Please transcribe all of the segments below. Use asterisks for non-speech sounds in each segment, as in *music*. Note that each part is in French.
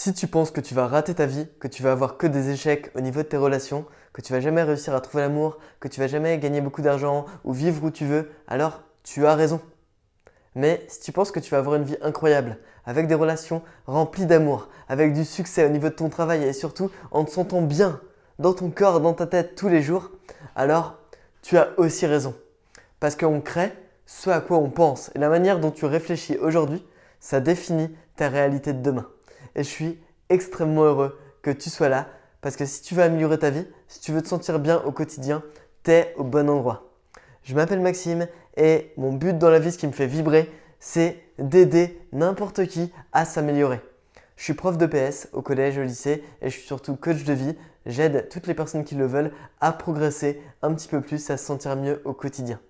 Si tu penses que tu vas rater ta vie, que tu vas avoir que des échecs au niveau de tes relations, que tu vas jamais réussir à trouver l'amour, que tu vas jamais gagner beaucoup d'argent ou vivre où tu veux, alors tu as raison. Mais si tu penses que tu vas avoir une vie incroyable, avec des relations remplies d'amour, avec du succès au niveau de ton travail et surtout en te sentant bien dans ton corps, dans ta tête tous les jours, alors tu as aussi raison. Parce qu'on crée ce à quoi on pense et la manière dont tu réfléchis aujourd'hui, ça définit ta réalité de demain. Et je suis extrêmement heureux que tu sois là parce que si tu veux améliorer ta vie, si tu veux te sentir bien au quotidien, tu es au bon endroit. Je m'appelle Maxime et mon but dans la vie, ce qui me fait vibrer, c'est d'aider n'importe qui à s'améliorer. Je suis prof de PS au collège, au lycée et je suis surtout coach de vie. J'aide toutes les personnes qui le veulent à progresser un petit peu plus, à se sentir mieux au quotidien.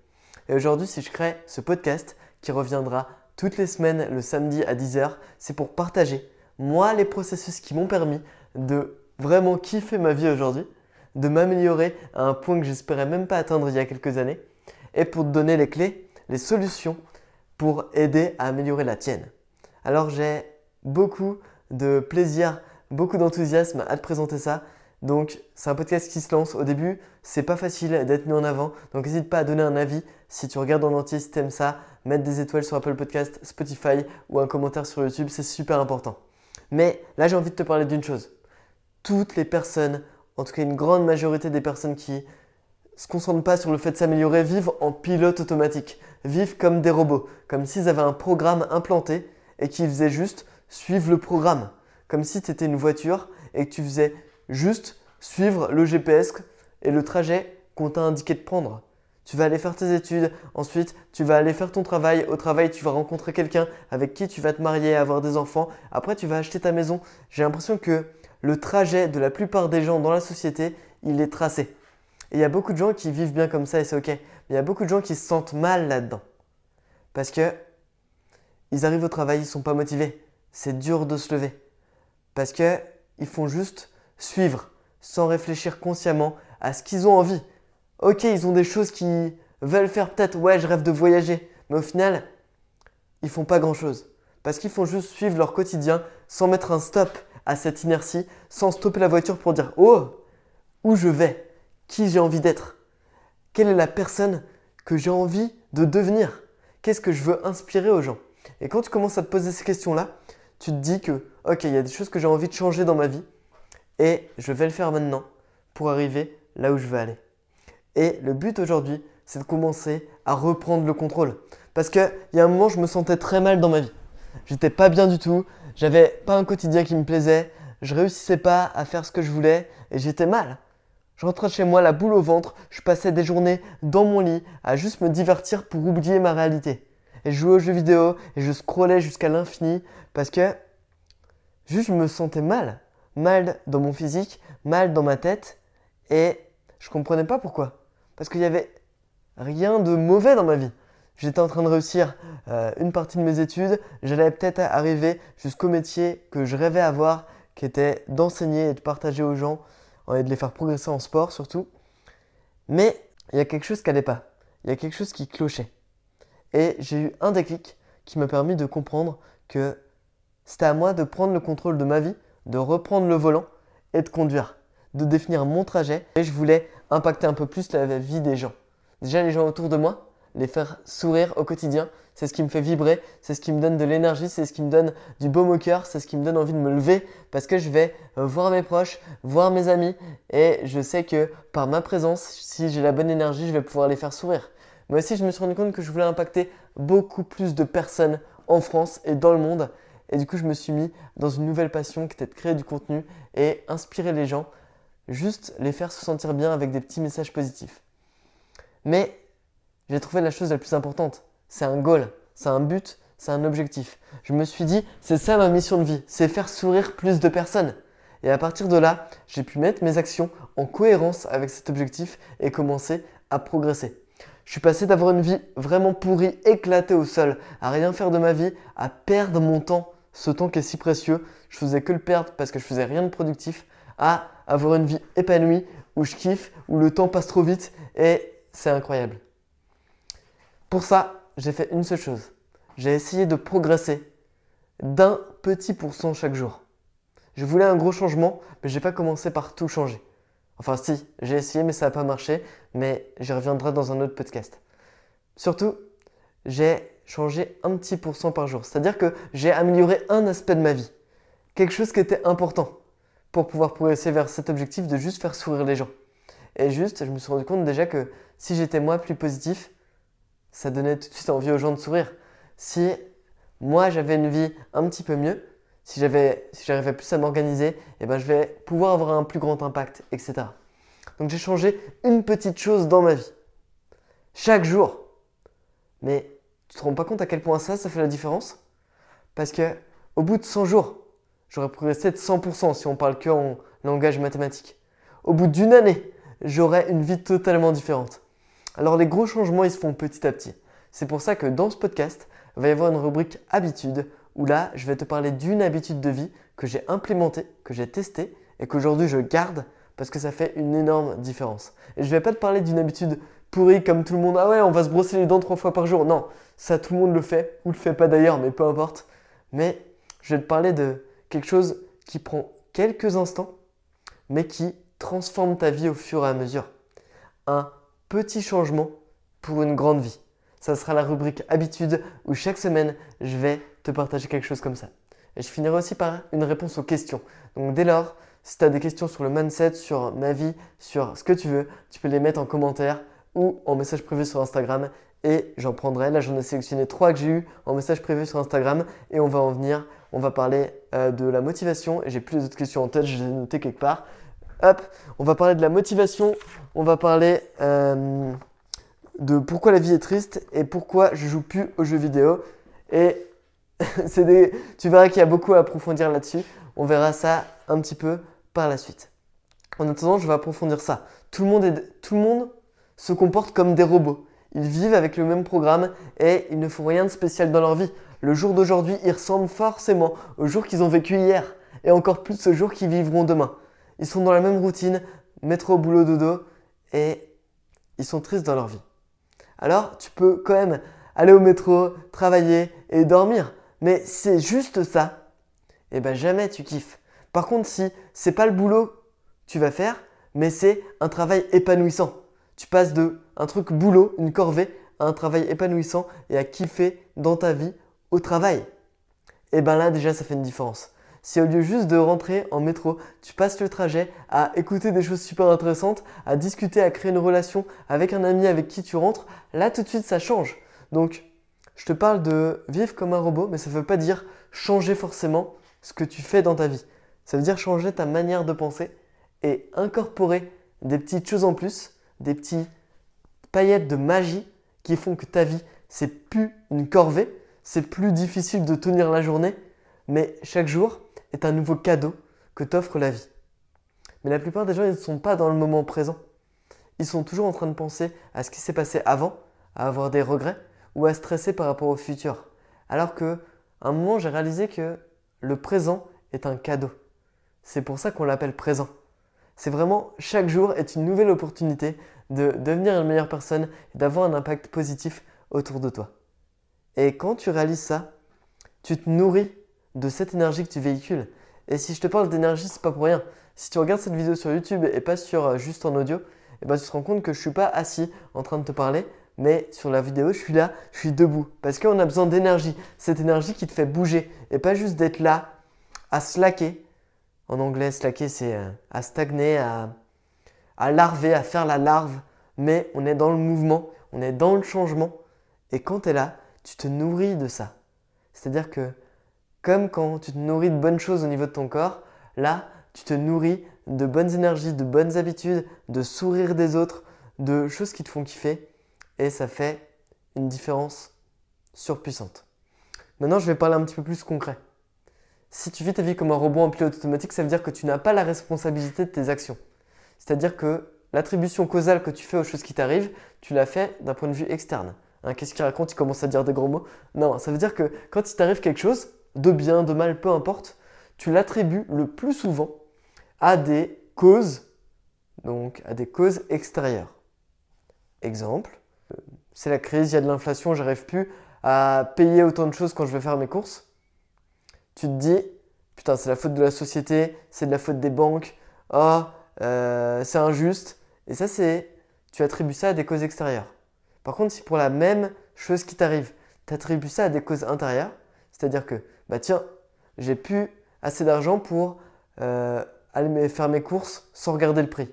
Et aujourd'hui, si je crée ce podcast qui reviendra toutes les semaines le samedi à 10h, c'est pour partager moi les processus qui m'ont permis de vraiment kiffer ma vie aujourd'hui, de m'améliorer à un point que j'espérais même pas atteindre il y a quelques années, et pour te donner les clés, les solutions pour aider à améliorer la tienne. Alors j'ai beaucoup de plaisir, beaucoup d'enthousiasme à te présenter ça. Donc c'est un podcast qui se lance au début, c'est pas facile d'être mis en avant, donc n'hésite pas à donner un avis si tu regardes en entier si aimes ça, mettre des étoiles sur Apple Podcast, Spotify ou un commentaire sur YouTube, c'est super important. Mais là j'ai envie de te parler d'une chose. Toutes les personnes, en tout cas une grande majorité des personnes qui se concentrent pas sur le fait de s'améliorer vivent en pilote automatique, vivent comme des robots, comme s'ils avaient un programme implanté et qui faisaient juste suivre le programme, comme si tu étais une voiture et que tu faisais juste suivre le GPS et le trajet qu'on t'a indiqué de prendre. Tu vas aller faire tes études, ensuite tu vas aller faire ton travail, au travail tu vas rencontrer quelqu'un avec qui tu vas te marier, avoir des enfants, après tu vas acheter ta maison. J'ai l'impression que le trajet de la plupart des gens dans la société, il est tracé. Et il y a beaucoup de gens qui vivent bien comme ça et c'est ok. Mais il y a beaucoup de gens qui se sentent mal là-dedans. Parce que ils arrivent au travail, ils sont pas motivés. C'est dur de se lever. Parce que ils font juste suivre sans réfléchir consciemment à ce qu'ils ont envie. Ok, ils ont des choses qu'ils veulent faire peut-être. Ouais, je rêve de voyager. Mais au final, ils font pas grand-chose. Parce qu'ils font juste suivre leur quotidien sans mettre un stop à cette inertie, sans stopper la voiture pour dire Oh, où je vais? Qui j'ai envie d'être? Quelle est la personne que j'ai envie de devenir? Qu'est-ce que je veux inspirer aux gens? Et quand tu commences à te poser ces questions-là, tu te dis que, ok, il y a des choses que j'ai envie de changer dans ma vie et je vais le faire maintenant pour arriver là où je veux aller. Et le but aujourd'hui, c'est de commencer à reprendre le contrôle. Parce qu'il y a un moment, je me sentais très mal dans ma vie. J'étais pas bien du tout, j'avais pas un quotidien qui me plaisait, je réussissais pas à faire ce que je voulais et j'étais mal. Je rentrais chez moi la boule au ventre, je passais des journées dans mon lit à juste me divertir pour oublier ma réalité. Et je jouais aux jeux vidéo et je scrollais jusqu'à l'infini parce que juste je me sentais mal. Mal dans mon physique, mal dans ma tête et je comprenais pas pourquoi. Parce qu'il y avait rien de mauvais dans ma vie. J'étais en train de réussir euh, une partie de mes études, j'allais peut-être arriver jusqu'au métier que je rêvais avoir, qui était d'enseigner et de partager aux gens et de les faire progresser en sport surtout. Mais il y a quelque chose qui n'allait pas. Il y a quelque chose qui clochait. Et j'ai eu un déclic qui m'a permis de comprendre que c'était à moi de prendre le contrôle de ma vie, de reprendre le volant et de conduire, de définir mon trajet. Et je voulais impacter un peu plus la vie des gens. Déjà les gens autour de moi, les faire sourire au quotidien, c'est ce qui me fait vibrer, c'est ce qui me donne de l'énergie, c'est ce qui me donne du baume au cœur, c'est ce qui me donne envie de me lever parce que je vais euh, voir mes proches, voir mes amis et je sais que par ma présence, si j'ai la bonne énergie, je vais pouvoir les faire sourire. Moi aussi, je me suis rendu compte que je voulais impacter beaucoup plus de personnes en France et dans le monde. Et du coup, je me suis mis dans une nouvelle passion qui était de créer du contenu et inspirer les gens, juste les faire se sentir bien avec des petits messages positifs. Mais j'ai trouvé la chose la plus importante. C'est un goal, c'est un but, c'est un objectif. Je me suis dit, c'est ça ma mission de vie, c'est faire sourire plus de personnes. Et à partir de là, j'ai pu mettre mes actions en cohérence avec cet objectif et commencer à progresser. Je suis passé d'avoir une vie vraiment pourrie, éclatée au sol, à rien faire de ma vie, à perdre mon temps, ce temps qui est si précieux. Je faisais que le perdre parce que je faisais rien de productif, à avoir une vie épanouie où je kiffe, où le temps passe trop vite et c'est incroyable. Pour ça, j'ai fait une seule chose. J'ai essayé de progresser d'un petit pourcent chaque jour. Je voulais un gros changement, mais j'ai pas commencé par tout changer. Enfin si, j'ai essayé mais ça n'a pas marché, mais j'y reviendrai dans un autre podcast. Surtout, j'ai changé un petit pourcent par jour. C'est-à-dire que j'ai amélioré un aspect de ma vie. Quelque chose qui était important pour pouvoir progresser vers cet objectif de juste faire sourire les gens. Et juste, je me suis rendu compte déjà que si j'étais moi plus positif, ça donnait tout de suite envie aux gens de sourire. Si moi j'avais une vie un petit peu mieux, si j'avais, si j'arrivais plus à m'organiser, eh ben, je vais pouvoir avoir un plus grand impact, etc. Donc j'ai changé une petite chose dans ma vie. Chaque jour. Mais tu te rends pas compte à quel point ça, ça fait la différence? Parce que au bout de 100 jours, j'aurais progressé de 100% si on parle que en langage mathématique. Au bout d'une année, j'aurais une vie totalement différente. Alors les gros changements, ils se font petit à petit. C'est pour ça que dans ce podcast, il va y avoir une rubrique habitude où là, je vais te parler d'une habitude de vie que j'ai implémentée, que j'ai testée et qu'aujourd'hui je garde parce que ça fait une énorme différence. Et je vais pas te parler d'une habitude pourrie comme tout le monde. Ah ouais, on va se brosser les dents trois fois par jour. Non, ça tout le monde le fait ou le fait pas d'ailleurs, mais peu importe. Mais je vais te parler de quelque chose qui prend quelques instants, mais qui transforme ta vie au fur et à mesure. Un petit changement pour une grande vie. Ça sera la rubrique habitude où chaque semaine, je vais te partager quelque chose comme ça. Et je finirai aussi par une réponse aux questions. Donc dès lors, si tu as des questions sur le mindset, sur ma vie, sur ce que tu veux, tu peux les mettre en commentaire ou en message privé sur Instagram et j'en prendrai. Là, j'en ai sélectionné trois que j'ai eu en message privé sur Instagram et on va en venir. On va parler euh, de la motivation et j'ai plus d'autres questions en tête, je les ai notées quelque part. Hop, on va parler de la motivation, on va parler euh, de pourquoi la vie est triste et pourquoi je joue plus aux jeux vidéo. Et *laughs* des... tu verras qu'il y a beaucoup à approfondir là-dessus. On verra ça un petit peu par la suite. En attendant, je vais approfondir ça. Tout le monde se comporte comme des robots. Ils vivent avec le même programme et ils ne font rien de spécial dans leur vie. Le jour d'aujourd'hui, il ressemble forcément au jour qu'ils ont vécu hier et encore plus au jour qu'ils vivront demain. Ils sont dans la même routine, métro, boulot, dodo et ils sont tristes dans leur vie. Alors, tu peux quand même aller au métro, travailler et dormir. Mais c'est juste ça, et eh ben jamais tu kiffes. Par contre, si c'est pas le boulot que tu vas faire, mais c'est un travail épanouissant. Tu passes de un truc boulot, une corvée, à un travail épanouissant et à kiffer dans ta vie au travail. Et eh ben là déjà ça fait une différence. Si au lieu juste de rentrer en métro, tu passes le trajet à écouter des choses super intéressantes, à discuter, à créer une relation avec un ami avec qui tu rentres, là tout de suite ça change. Donc je te parle de vivre comme un robot, mais ça ne veut pas dire changer forcément ce que tu fais dans ta vie. Ça veut dire changer ta manière de penser et incorporer des petites choses en plus, des petits paillettes de magie qui font que ta vie, c'est plus une corvée, c'est plus difficile de tenir la journée, mais chaque jour est un nouveau cadeau que t'offre la vie. Mais la plupart des gens, ils ne sont pas dans le moment présent. Ils sont toujours en train de penser à ce qui s'est passé avant, à avoir des regrets, ou à stresser par rapport au futur. Alors que, un moment, j'ai réalisé que le présent est un cadeau. C'est pour ça qu'on l'appelle présent. C'est vraiment chaque jour est une nouvelle opportunité de devenir une meilleure personne et d'avoir un impact positif autour de toi. Et quand tu réalises ça, tu te nourris de cette énergie que tu véhicules. Et si je te parle d'énergie, c'est pas pour rien. Si tu regardes cette vidéo sur YouTube et pas sur euh, juste en audio, eh ben, tu te rends compte que je suis pas assis en train de te parler, mais sur la vidéo, je suis là, je suis debout. Parce qu'on a besoin d'énergie. Cette énergie qui te fait bouger. Et pas juste d'être là, à slacker. En anglais, slacker, c'est euh, à stagner, à, à larver, à faire la larve. Mais on est dans le mouvement, on est dans le changement. Et quand tu es là, tu te nourris de ça. C'est-à-dire que, comme quand tu te nourris de bonnes choses au niveau de ton corps, là, tu te nourris de bonnes énergies, de bonnes habitudes, de sourire des autres, de choses qui te font kiffer et ça fait une différence surpuissante. Maintenant, je vais parler un petit peu plus concret. Si tu vis ta vie comme un robot en pilote automatique, ça veut dire que tu n'as pas la responsabilité de tes actions. C'est-à-dire que l'attribution causale que tu fais aux choses qui t'arrivent, tu l'as fait d'un point de vue externe. Hein, Qu'est-ce qu'il raconte? Il commence à dire des gros mots. Non, ça veut dire que quand il t'arrive quelque chose, de bien, de mal, peu importe, tu l'attribues le plus souvent à des causes, donc à des causes extérieures. Exemple, c'est la crise, il y a de l'inflation, j'arrive plus à payer autant de choses quand je vais faire mes courses. Tu te dis, putain, c'est la faute de la société, c'est de la faute des banques, ah, c'est injuste. Et ça, c'est. Tu attribues ça à des causes extérieures. Par contre, si pour la même chose qui t'arrive, tu attribues ça à des causes intérieures, c'est-à-dire que, bah tiens, j'ai plus assez d'argent pour euh, aller faire mes courses sans regarder le prix.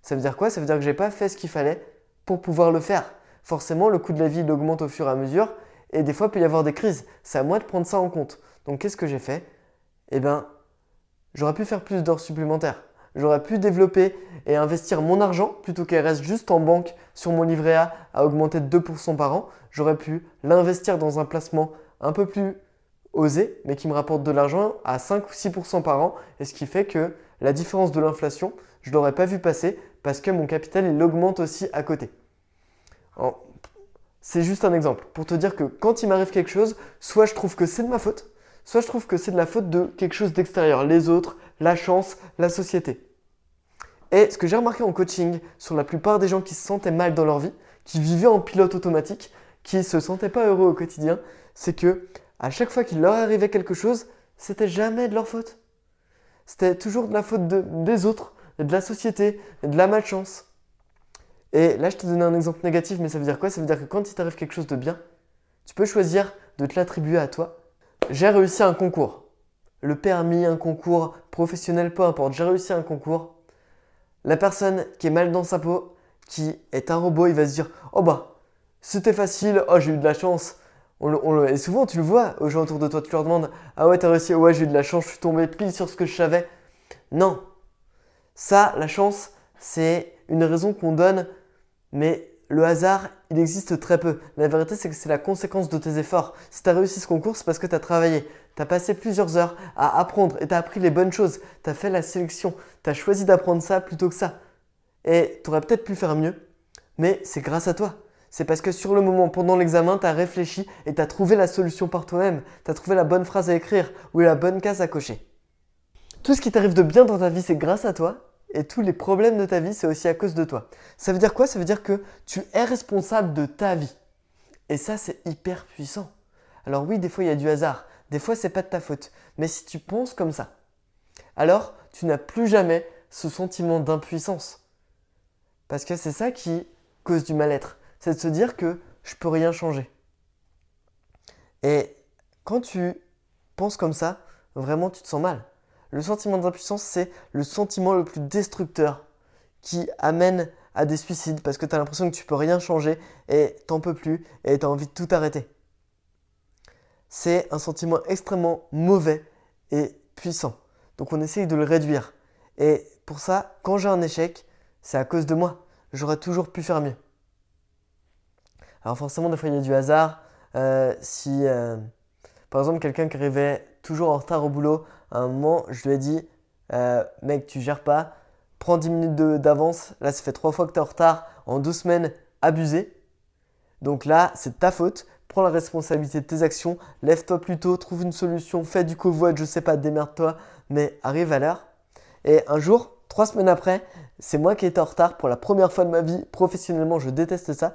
Ça veut dire quoi? Ça veut dire que j'ai pas fait ce qu'il fallait pour pouvoir le faire. Forcément, le coût de la vie augmente au fur et à mesure et des fois, il peut y avoir des crises. C'est à moi de prendre ça en compte. Donc, qu'est-ce que j'ai fait? Eh bien, j'aurais pu faire plus d'heures supplémentaires. J'aurais pu développer et investir mon argent plutôt qu'elle reste juste en banque sur mon livret A à augmenter de 2% par an. J'aurais pu l'investir dans un placement un peu plus osé, mais qui me rapporte de l'argent à 5 ou 6% par an. Et ce qui fait que la différence de l'inflation, je ne l'aurais pas vu passer parce que mon capital, il augmente aussi à côté. C'est juste un exemple pour te dire que quand il m'arrive quelque chose, soit je trouve que c'est de ma faute, soit je trouve que c'est de la faute de quelque chose d'extérieur, les autres, la chance, la société. Et ce que j'ai remarqué en coaching sur la plupart des gens qui se sentaient mal dans leur vie, qui vivaient en pilote automatique, qui se sentaient pas heureux au quotidien, c'est que à chaque fois qu'il leur arrivait quelque chose, c'était jamais de leur faute. C'était toujours de la faute des autres, de la société, de la malchance. Et là, je te donne un exemple négatif, mais ça veut dire quoi? Ça veut dire que quand il t'arrive quelque chose de bien, tu peux choisir de te l'attribuer à toi. J'ai réussi un concours. Le permis, un concours professionnel, peu importe. J'ai réussi un concours. La personne qui est mal dans sa peau, qui est un robot, il va se dire Oh bah, c'était facile, oh j'ai eu de la chance. et souvent, tu le vois aux gens autour de toi, tu leur demandes Ah ouais, t'as réussi, ouais, j'ai eu de la chance, je suis tombé pile sur ce que je savais. Non. Ça, la chance, c'est une raison qu'on donne mais le hasard, il existe très peu. La vérité, c'est que c'est la conséquence de tes efforts. Si tu as réussi ce concours, c'est parce que tu as travaillé. Tu as passé plusieurs heures à apprendre et tu as appris les bonnes choses. Tu as fait la sélection. Tu as choisi d'apprendre ça plutôt que ça. Et tu aurais peut-être pu faire mieux, mais c'est grâce à toi. C'est parce que sur le moment, pendant l'examen, tu as réfléchi et tu as trouvé la solution par toi-même. Tu as trouvé la bonne phrase à écrire ou la bonne case à cocher. Tout ce qui t'arrive de bien dans ta vie, c'est grâce à toi et tous les problèmes de ta vie, c'est aussi à cause de toi. Ça veut dire quoi? Ça veut dire que tu es responsable de ta vie. Et ça, c'est hyper puissant. Alors oui, des fois, il y a du hasard. Des fois, c'est pas de ta faute. Mais si tu penses comme ça, alors tu n'as plus jamais ce sentiment d'impuissance. Parce que c'est ça qui cause du mal-être. C'est de se dire que je peux rien changer. Et quand tu penses comme ça, vraiment, tu te sens mal. Le sentiment d'impuissance, c'est le sentiment le plus destructeur qui amène à des suicides parce que tu as l'impression que tu peux rien changer et t'en peux plus et tu as envie de tout arrêter. C'est un sentiment extrêmement mauvais et puissant. Donc on essaye de le réduire. Et pour ça, quand j'ai un échec, c'est à cause de moi. J'aurais toujours pu faire mieux. Alors forcément, des fois, il y a du hasard. Euh, si, euh, par exemple, quelqu'un qui arrivait toujours en retard au boulot à un moment, je lui ai dit, euh, mec, tu gères pas, prends 10 minutes d'avance. Là, ça fait trois fois que tu es en retard. En deux semaines, abusé. Donc là, c'est ta faute. Prends la responsabilité de tes actions. Lève-toi plus tôt, trouve une solution, fais du covoit, je sais pas, démerde-toi, mais arrive à l'heure. Et un jour, trois semaines après, c'est moi qui étais en retard pour la première fois de ma vie. Professionnellement, je déteste ça.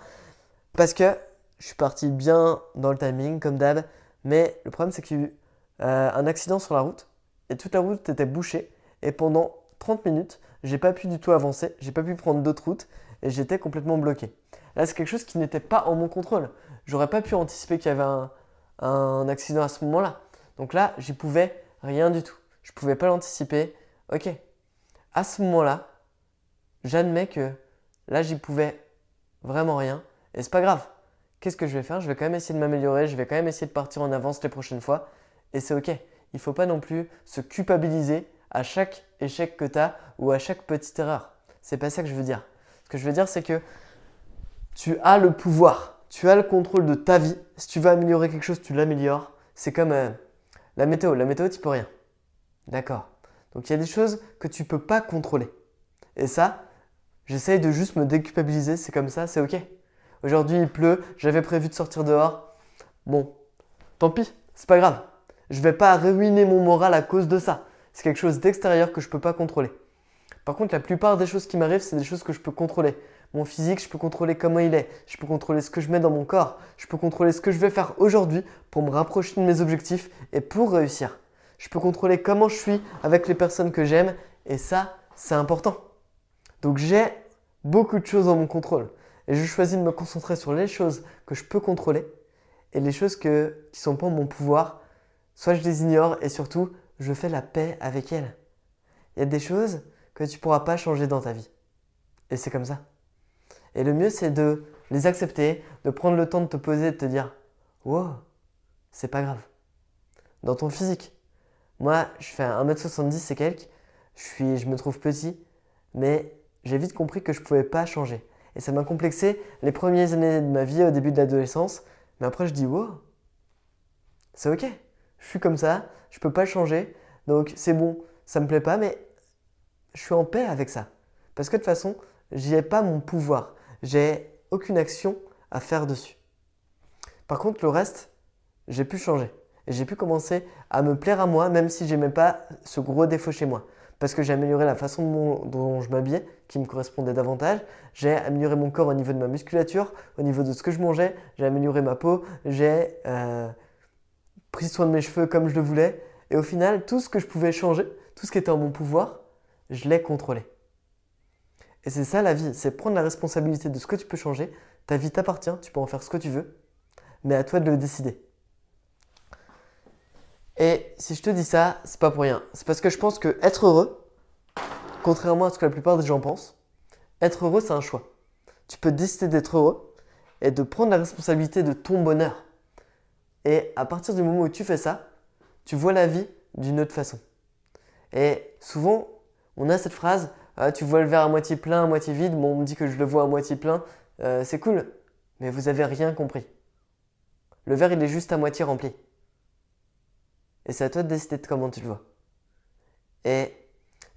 Parce que je suis parti bien dans le timing, comme d'hab. Mais le problème, c'est qu'il y a eu euh, un accident sur la route et toute la route était bouchée. Et pendant 30 minutes, j'ai pas pu du tout avancer, j'ai pas pu prendre d'autres routes et j'étais complètement bloqué. Là, c'est quelque chose qui n'était pas en mon contrôle. J'aurais pas pu anticiper qu'il y avait un, accident à ce moment-là. Donc là, j'y pouvais rien du tout. Je pouvais pas l'anticiper. Ok. À ce moment-là, j'admets que là, j'y pouvais vraiment rien et c'est pas grave. Qu'est-ce que je vais faire? Je vais quand même essayer de m'améliorer, je vais quand même essayer de partir en avance les prochaines fois et c'est ok il faut pas non plus se culpabiliser à chaque échec que tu as ou à chaque petite erreur. C'est pas ça que je veux dire. Ce que je veux dire, c'est que tu as le pouvoir, tu as le contrôle de ta vie. Si tu veux améliorer quelque chose, tu l'améliores. C'est comme euh, la météo. La météo, tu peux rien. D'accord. Donc il y a des choses que tu peux pas contrôler. Et ça, j'essaye de juste me déculpabiliser. C'est comme ça, c'est ok. Aujourd'hui, il pleut, j'avais prévu de sortir dehors. Bon, tant pis, c'est pas grave. Je ne vais pas ruiner mon moral à cause de ça. C'est quelque chose d'extérieur que je ne peux pas contrôler. Par contre, la plupart des choses qui m'arrivent, c'est des choses que je peux contrôler. Mon physique, je peux contrôler comment il est. Je peux contrôler ce que je mets dans mon corps. Je peux contrôler ce que je vais faire aujourd'hui pour me rapprocher de mes objectifs et pour réussir. Je peux contrôler comment je suis avec les personnes que j'aime. Et ça, c'est important. Donc j'ai beaucoup de choses dans mon contrôle. Et je choisis de me concentrer sur les choses que je peux contrôler et les choses qui ne sont pas en mon pouvoir. Soit je les ignore et surtout, je fais la paix avec elles. Il y a des choses que tu ne pourras pas changer dans ta vie. Et c'est comme ça. Et le mieux, c'est de les accepter, de prendre le temps de te poser de te dire Wow, c'est pas grave. Dans ton physique, moi, je fais 1m70 et quelques, je, suis, je me trouve petit, mais j'ai vite compris que je pouvais pas changer. Et ça m'a complexé les premières années de ma vie, au début de l'adolescence. Mais après, je dis, wow, c'est ok. Je suis comme ça, je peux pas changer. Donc, c'est bon, ça me plaît pas, mais je suis en paix avec ça. Parce que de toute façon, j'y ai pas mon pouvoir. J'ai aucune action à faire dessus. Par contre, le reste, j'ai pu changer. Et j'ai pu commencer à me plaire à moi, même si j'aimais pas ce gros défaut chez moi parce que j'ai amélioré la façon dont, je m'habillais, qui me correspondait davantage. J'ai amélioré mon corps au niveau de ma musculature, au niveau de ce que je mangeais. J'ai amélioré ma peau. J'ai euh, pris soin de mes cheveux comme je le voulais. Et au final, tout ce que je pouvais changer, tout ce qui était en mon pouvoir, je l'ai contrôlé. Et c'est ça la vie, c'est prendre la responsabilité de ce que tu peux changer. Ta vie t'appartient, tu peux en faire ce que tu veux, mais à toi de le décider. Et si je te dis ça, c'est pas pour rien. C'est parce que je pense que être heureux, contrairement à ce que la plupart des gens pensent, être heureux, c'est un choix. Tu peux décider d'être heureux et de prendre la responsabilité de ton bonheur. Et à partir du moment où tu fais ça, tu vois la vie d'une autre façon. Et souvent, on a cette phrase ah, Tu vois le verre à moitié plein, à moitié vide. Bon, on me dit que je le vois à moitié plein. Euh, c'est cool, mais vous avez rien compris. Le verre, il est juste à moitié rempli. Et c'est à toi de décider de comment tu le vois. Et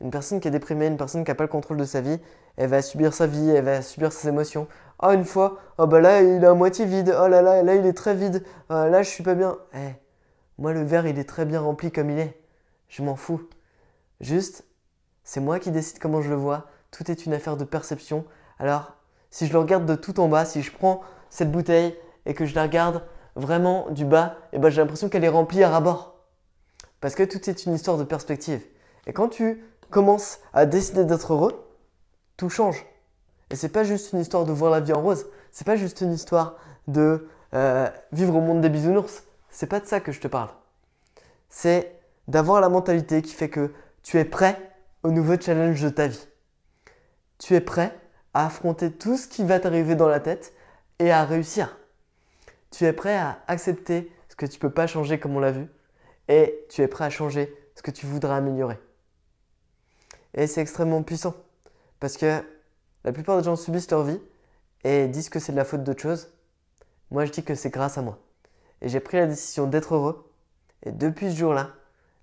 une personne qui est déprimée, une personne qui n'a pas le contrôle de sa vie, elle va subir sa vie, elle va subir ses émotions. Ah, une fois, oh bah là, il est à moitié vide. Oh là là, là, il est très vide. Ah, là, je suis pas bien. Eh, moi, le verre, il est très bien rempli comme il est. Je m'en fous. Juste, c'est moi qui décide comment je le vois. Tout est une affaire de perception. Alors, si je le regarde de tout en bas, si je prends cette bouteille et que je la regarde vraiment du bas, eh ben, j'ai l'impression qu'elle est remplie à ras-bord. Parce que tout est une histoire de perspective. Et quand tu commences à décider d'être heureux, tout change. Et c'est pas juste une histoire de voir la vie en rose. C'est pas juste une histoire de euh, vivre au monde des bisounours. C'est pas de ça que je te parle. C'est d'avoir la mentalité qui fait que tu es prêt au nouveau challenge de ta vie. Tu es prêt à affronter tout ce qui va t'arriver dans la tête et à réussir. Tu es prêt à accepter ce que tu ne peux pas changer comme on l'a vu et tu es prêt à changer ce que tu voudras améliorer. Et c'est extrêmement puissant parce que la plupart des gens subissent leur vie et disent que c'est de la faute d'autre chose. Moi, je dis que c'est grâce à moi. Et j'ai pris la décision d'être heureux. Et depuis ce jour-là,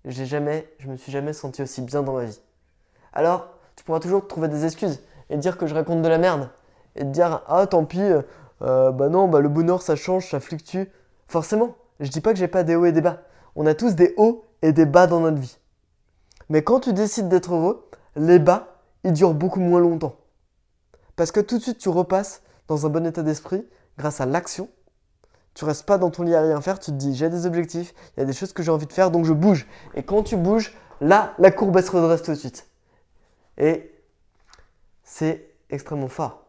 j'ai jamais, je me suis jamais senti aussi bien dans ma vie. Alors, tu pourras toujours trouver des excuses et dire que je raconte de la merde et te dire ah tant pis, euh, bah non, bah le bonheur ça change, ça fluctue. Forcément, je dis pas que j'ai pas des hauts et des bas on a tous des hauts et des bas dans notre vie. Mais quand tu décides d'être heureux, les bas, ils durent beaucoup moins longtemps. Parce que tout de suite, tu repasses dans un bon état d'esprit grâce à l'action. Tu restes pas dans ton lit à rien faire, tu te dis j'ai des objectifs, il y a des choses que j'ai envie de faire, donc je bouge. Et quand tu bouges, là, la courbe se redresse tout de suite. Et c'est extrêmement fort.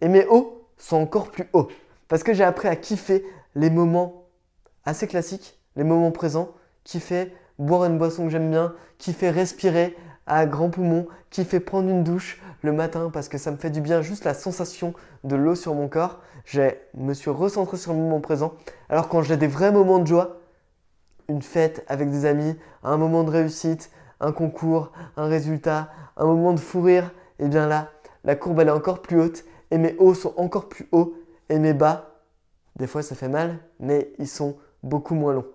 Et mes hauts sont encore plus hauts. Parce que j'ai appris à kiffer les moments assez classiques les moments présents, fait boire une boisson que j'aime bien, fait respirer à grands poumons, fait prendre une douche le matin parce que ça me fait du bien, juste la sensation de l'eau sur mon corps. Je me suis recentré sur le moment présent. Alors quand j'ai des vrais moments de joie, une fête avec des amis, un moment de réussite, un concours, un résultat, un moment de fou rire, et eh bien là, la courbe elle est encore plus haute et mes hauts sont encore plus hauts et mes bas, des fois ça fait mal, mais ils sont beaucoup moins longs.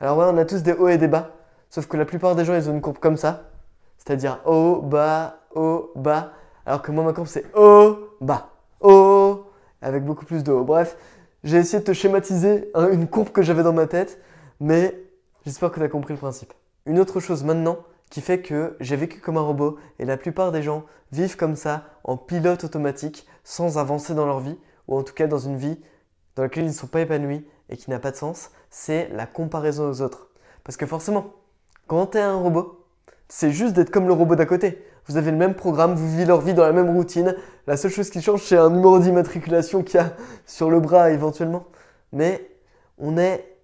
Alors ouais, on a tous des hauts et des bas, sauf que la plupart des gens, ils ont une courbe comme ça, c'est-à-dire haut, bas, haut, bas, alors que moi, ma courbe, c'est haut, bas, haut, avec beaucoup plus de haut. Bref, j'ai essayé de te schématiser une courbe que j'avais dans ma tête, mais j'espère que tu as compris le principe. Une autre chose maintenant qui fait que j'ai vécu comme un robot et la plupart des gens vivent comme ça en pilote automatique sans avancer dans leur vie ou en tout cas dans une vie dans laquelle ils ne sont pas épanouis et qui n'a pas de sens, c'est la comparaison aux autres. Parce que forcément, Quand tu es un robot, c'est juste d'être comme le robot d'à côté. Vous avez le même programme, vous vivez leur vie dans la même routine. La seule chose qui change, c'est un numéro d'immatriculation qu'il y a sur le bras éventuellement. Mais on est,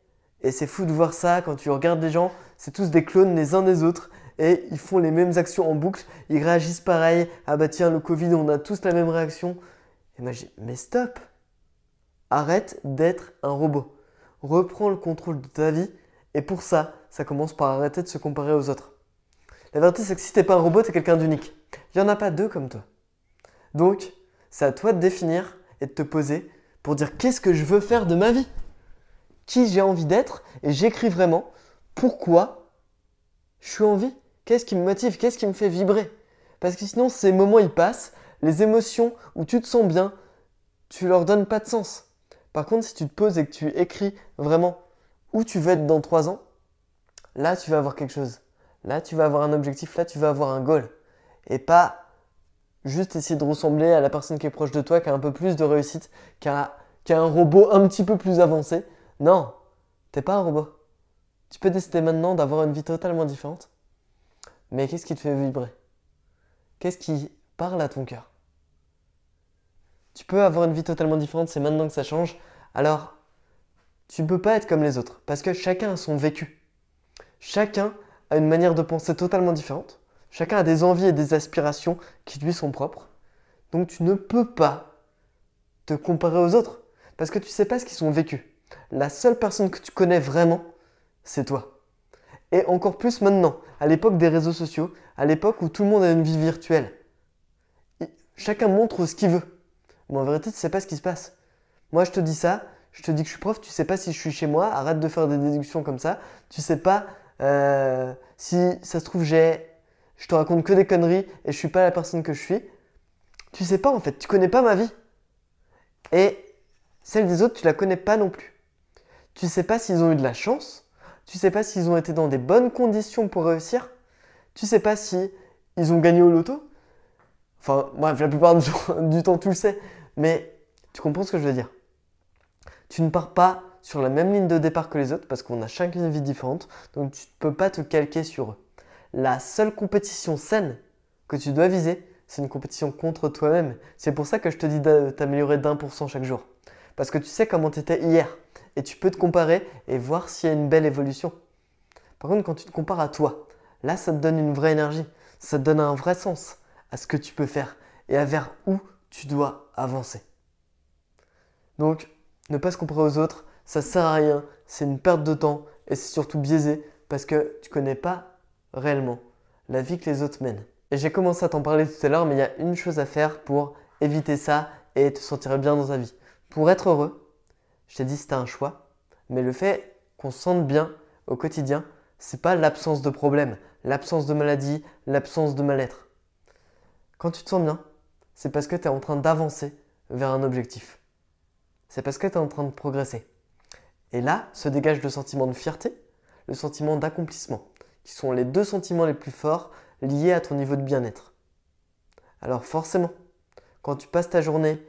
et c'est fou de voir ça quand tu regardes les gens, c'est tous des clones les uns des autres et ils font les mêmes actions en boucle, ils réagissent pareil. Ah bah tiens, le Covid, on a tous la même réaction. Et moi j'ai mais stop Arrête d'être un robot. Reprends le contrôle de ta vie et pour ça, ça commence par arrêter de se comparer aux autres. La vérité, c'est que si t'es pas un robot, t'es quelqu'un d'unique. Il n'y en a pas deux comme toi. Donc, c'est à toi de définir et de te poser pour dire qu'est-ce que je veux faire de ma vie? Qui j'ai envie d'être? Et j'écris vraiment pourquoi je suis en vie Qu'est-ce qui me motive? Qu'est-ce qui me fait vibrer? Parce que sinon, ces moments, ils passent. Les émotions où tu te sens bien, tu leur donnes pas de sens. Par contre, si tu te poses et que tu écris vraiment où tu veux être dans trois ans, là, tu vas avoir quelque chose. Là, tu vas avoir un objectif, là, tu vas avoir un goal. Et pas juste essayer de ressembler à la personne qui est proche de toi, qui a un peu plus de réussite, qui a, qui a un robot un petit peu plus avancé. Non, t'es pas un robot. Tu peux décider maintenant d'avoir une vie totalement différente. Mais qu'est-ce qui te fait vibrer? Qu'est-ce qui parle à ton cœur? Tu peux avoir une vie totalement différente, c'est maintenant que ça change. Alors, tu ne peux pas être comme les autres, parce que chacun a son vécu. Chacun a une manière de penser totalement différente. Chacun a des envies et des aspirations qui lui sont propres. Donc tu ne peux pas te comparer aux autres parce que tu ne sais pas ce qu'ils ont vécu. La seule personne que tu connais vraiment, c'est toi. Et encore plus maintenant, à l'époque des réseaux sociaux, à l'époque où tout le monde a une vie virtuelle. Chacun montre ce qu'il veut. Mais en vérité, tu ne sais pas ce qui se passe. Moi, je te dis ça, je te dis que je suis prof, tu sais pas si je suis chez moi, arrête de faire des déductions comme ça. Tu sais pas euh, si ça se trouve, j'ai, je te raconte que des conneries et je suis pas la personne que je suis. Tu sais pas en fait, tu connais pas ma vie. Et celle des autres, tu la connais pas non plus. Tu sais pas s'ils ont eu de la chance. Tu sais pas s'ils ont été dans des bonnes conditions pour réussir? Tu sais pas si ils ont gagné au loto? Enfin, bref, la plupart *laughs* du temps, tu le sais. Mais tu comprends ce que je veux dire. Tu ne pars pas sur la même ligne de départ que les autres parce qu'on a chacun une vie différente, donc tu ne peux pas te calquer sur eux. La seule compétition saine que tu dois viser, c'est une compétition contre toi-même. C'est pour ça que je te dis de t'améliorer d'un pour cent chaque jour. Parce que tu sais comment tu étais hier et tu peux te comparer et voir s'il y a une belle évolution. Par contre, quand tu te compares à toi, là, ça te donne une vraie énergie, ça te donne un vrai sens à ce que tu peux faire et à vers où tu dois avancer. Donc, ne pas se comparer aux autres, ça sert à rien, c'est une perte de temps et c'est surtout biaisé parce que tu connais pas réellement la vie que les autres mènent. Et j'ai commencé à t'en parler tout à l'heure, mais il y a une chose à faire pour éviter ça et te sentir bien dans ta vie. Pour être heureux, je t'ai dit c'était un choix, mais le fait qu'on se sente bien au quotidien, c'est pas l'absence de problème, l'absence de maladie, l'absence de mal-être. Quand tu te sens bien, c'est parce que tu es en train d'avancer vers un objectif. C'est parce que tu es en train de progresser. Et là se dégage le sentiment de fierté, le sentiment d'accomplissement, qui sont les deux sentiments les plus forts liés à ton niveau de bien-être. Alors forcément, quand tu passes ta journée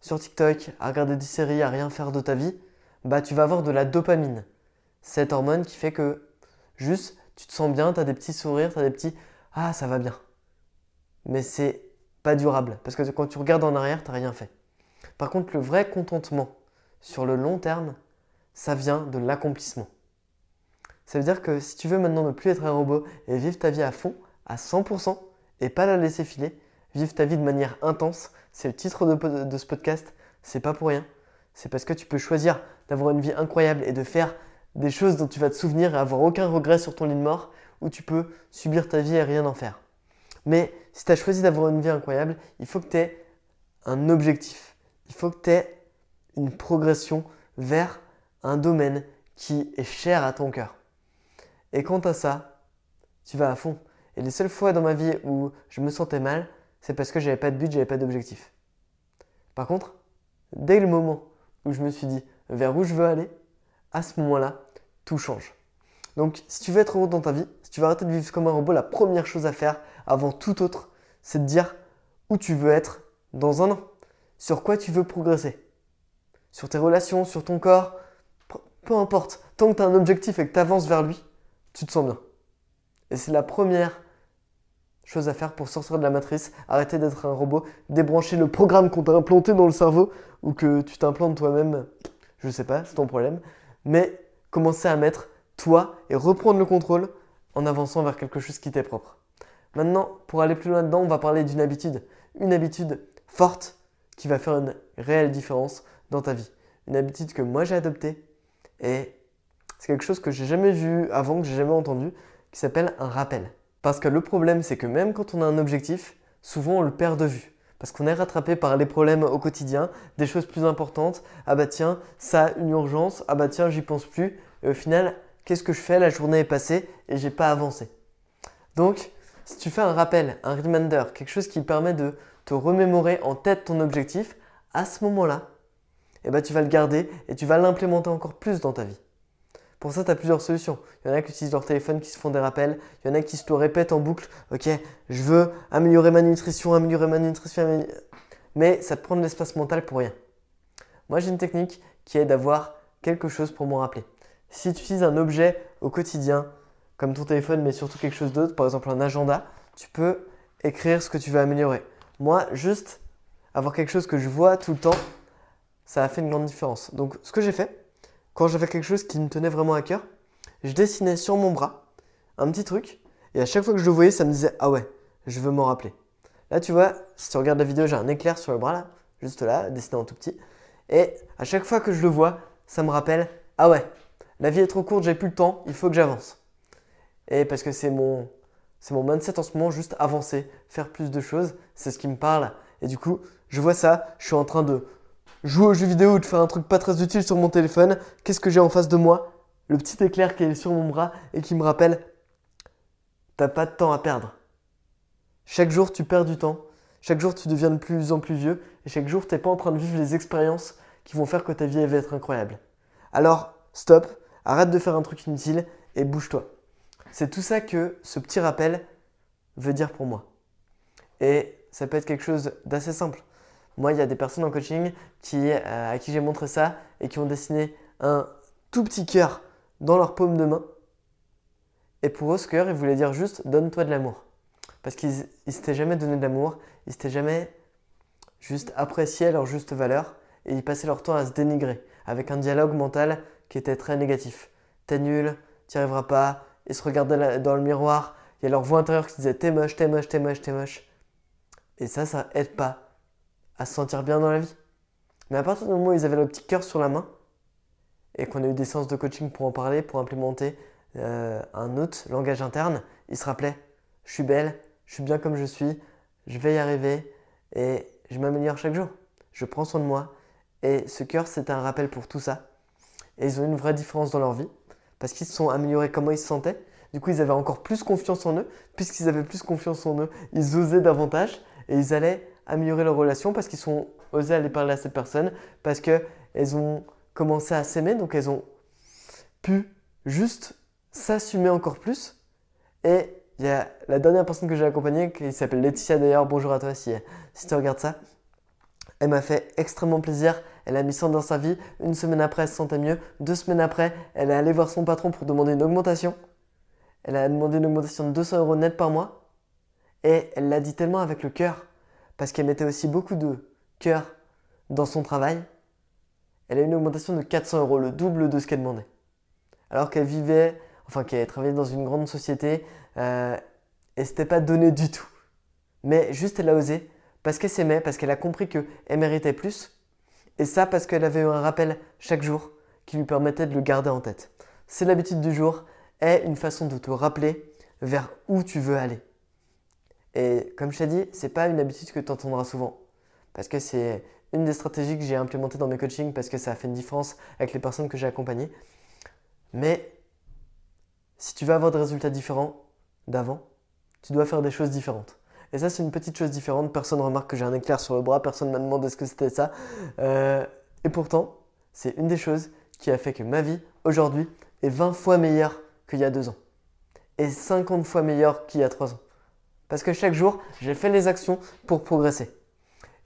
sur TikTok à regarder des séries, à rien faire de ta vie, bah tu vas avoir de la dopamine. Cette hormone qui fait que juste tu te sens bien, tu as des petits sourires, tu as des petits ah ça va bien. Mais c'est pas durable parce que quand tu regardes en arrière, tu rien fait. Par contre, le vrai contentement sur le long terme, ça vient de l'accomplissement. Ça veut dire que si tu veux maintenant ne plus être un robot et vivre ta vie à fond, à 100%, et pas la laisser filer, vivre ta vie de manière intense, c'est le titre de, ce podcast, c'est pas pour rien. C'est parce que tu peux choisir d'avoir une vie incroyable et de faire des choses dont tu vas te souvenir et avoir aucun regret sur ton lit de mort, ou tu peux subir ta vie et rien en faire. Mais si tu as choisi d'avoir une vie incroyable, il faut que tu aies un objectif. Il faut que tu aies une progression vers un domaine qui est cher à ton cœur. Et quant à ça, tu vas à fond. Et les seules fois dans ma vie où je me sentais mal, c'est parce que j'avais pas de but, j'avais pas d'objectif. Par contre, dès le moment où je me suis dit vers où je veux aller, à ce moment-là, tout change. Donc, si tu veux être heureux dans ta vie, si tu veux arrêter de vivre comme un robot, la première chose à faire avant tout autre, c'est de dire où tu veux être dans un an, sur quoi tu veux progresser, sur tes relations, sur ton corps, peu importe, tant que tu as un objectif et que tu avances vers lui, tu te sens bien. Et c'est la première chose à faire pour sortir de la matrice, arrêter d'être un robot, débrancher le programme qu'on t'a implanté dans le cerveau ou que tu t'implantes toi-même, je sais pas, c'est ton problème, mais commencer à mettre toi et reprendre le contrôle en avançant vers quelque chose qui t'est propre. Maintenant, pour aller plus loin dedans, on va parler d'une habitude, une habitude forte qui va faire une réelle différence dans ta vie. Une habitude que moi j'ai adoptée et c'est quelque chose que j'ai jamais vu avant, que j'ai jamais entendu, qui s'appelle un rappel. Parce que le problème, c'est que même quand on a un objectif, souvent on le perd de vue. Parce qu'on est rattrapé par les problèmes au quotidien, des choses plus importantes. Ah bah tiens, ça a une urgence. Ah bah tiens, j'y pense plus. Et au final, qu'est-ce que je fais? La journée est passée et j'ai pas avancé. Donc, si tu fais un rappel, un reminder, quelque chose qui permet de te remémorer en tête ton objectif, à ce moment-là, eh ben, tu vas le garder et tu vas l'implémenter encore plus dans ta vie. Pour ça, tu as plusieurs solutions. Il y en a qui utilisent leur téléphone, qui se font des rappels. Il y en a qui se le répètent en boucle. Ok, je veux améliorer ma nutrition, améliorer ma nutrition. Mais ça te prend de l'espace mental pour rien. Moi, j'ai une technique qui est d'avoir quelque chose pour m'en rappeler. Si tu utilises un objet au quotidien, comme ton téléphone, mais surtout quelque chose d'autre, par exemple un agenda, tu peux écrire ce que tu veux améliorer. Moi, juste avoir quelque chose que je vois tout le temps, ça a fait une grande différence. Donc, ce que j'ai fait, quand j'avais quelque chose qui me tenait vraiment à cœur, je dessinais sur mon bras un petit truc, et à chaque fois que je le voyais, ça me disait Ah ouais, je veux m'en rappeler. Là, tu vois, si tu regardes la vidéo, j'ai un éclair sur le bras là, juste là, dessiné en tout petit. Et à chaque fois que je le vois, ça me rappelle Ah ouais, la vie est trop courte, j'ai plus le temps, il faut que j'avance. Et parce que c'est mon, c'est mon mindset en ce moment, juste avancer, faire plus de choses, c'est ce qui me parle. Et du coup, je vois ça, je suis en train de jouer aux jeux vidéo ou de faire un truc pas très utile sur mon téléphone, qu'est-ce que j'ai en face de moi? Le petit éclair qui est sur mon bras et qui me rappelle T'as pas de temps à perdre. Chaque jour, tu perds du temps. Chaque jour, tu deviens de plus en plus vieux. Et chaque jour, t'es pas en train de vivre les expériences qui vont faire que ta vie va être incroyable. Alors, stop, arrête de faire un truc inutile et bouge-toi. C'est tout ça que ce petit rappel veut dire pour moi. Et ça peut être quelque chose d'assez simple. Moi, il y a des personnes en coaching qui, euh, à qui j'ai montré ça et qui ont dessiné un tout petit cœur dans leur paume de main. Et pour eux, ce cœur, il voulait dire juste donne-toi de l'amour. Parce qu'ils ne s'étaient jamais donné de l'amour, ils s'étaient jamais juste apprécié leur juste valeur et ils passaient leur temps à se dénigrer avec un dialogue mental qui était très négatif. T'es nul, t'y arriveras pas, ils se regardaient dans le miroir, il y a leur voix intérieure qui disait t'es moche, t'es moche, t'es moche, t'es moche. Et ça, ça aide pas à se sentir bien dans la vie. Mais à partir du moment où ils avaient le petit cœur sur la main, et qu'on a eu des séances de coaching pour en parler, pour implémenter euh, un autre langage interne, ils se rappelaient, je suis belle, je suis bien comme je suis, je vais y arriver, et je m'améliore chaque jour. Je prends soin de moi. Et ce cœur, c'était un rappel pour tout ça. Et ils ont une vraie différence dans leur vie, parce qu'ils se sont améliorés comment ils se sentaient. Du coup, ils avaient encore plus confiance en eux. Puisqu'ils avaient plus confiance en eux, ils osaient davantage et ils allaient améliorer leur relation parce qu'ils sont osés aller parler à cette personne, parce qu'elles ont commencé à s'aimer, donc elles ont pu juste s'assumer encore plus. Et il y a la dernière personne que j'ai accompagnée qui s'appelle Laetitia d'ailleurs, bonjour à toi si, si tu regardes ça. Elle m'a fait extrêmement plaisir. Elle a mis ça dans sa vie. Une semaine après, elle se sentait mieux. Deux semaines après, elle est allée voir son patron pour demander une augmentation. Elle a demandé une augmentation de 200 euros net par mois. Et elle l'a dit tellement avec le cœur parce qu'elle mettait aussi beaucoup de cœur dans son travail, elle a une augmentation de 400 euros, le double de ce qu'elle demandait. Alors qu'elle vivait, enfin qu'elle travaillait dans une grande société, euh, et c'était pas donné du tout. Mais juste elle a osé, parce qu'elle s'aimait, parce qu'elle a compris qu'elle méritait plus, et ça parce qu'elle avait eu un rappel chaque jour qui lui permettait de le garder en tête. C'est l'habitude du jour, est une façon de te rappeler vers où tu veux aller. Et comme je t'ai dit, c'est pas une habitude que tu entendras souvent. Parce que c'est une des stratégies que j'ai implémentées dans mes coachings parce que ça a fait une différence avec les personnes que j'ai accompagnées. Mais si tu veux avoir des résultats différents d'avant, tu dois faire des choses différentes. Et ça, c'est une petite chose différente. Personne ne remarque que j'ai un éclair sur le bras, personne ne m'a demandé ce que c'était ça. Euh, et pourtant, c'est une des choses qui a fait que ma vie, aujourd'hui, est 20 fois meilleure qu'il y a deux ans. Et 50 fois meilleure qu'il y a trois ans. Parce que chaque jour, j'ai fait les actions pour progresser.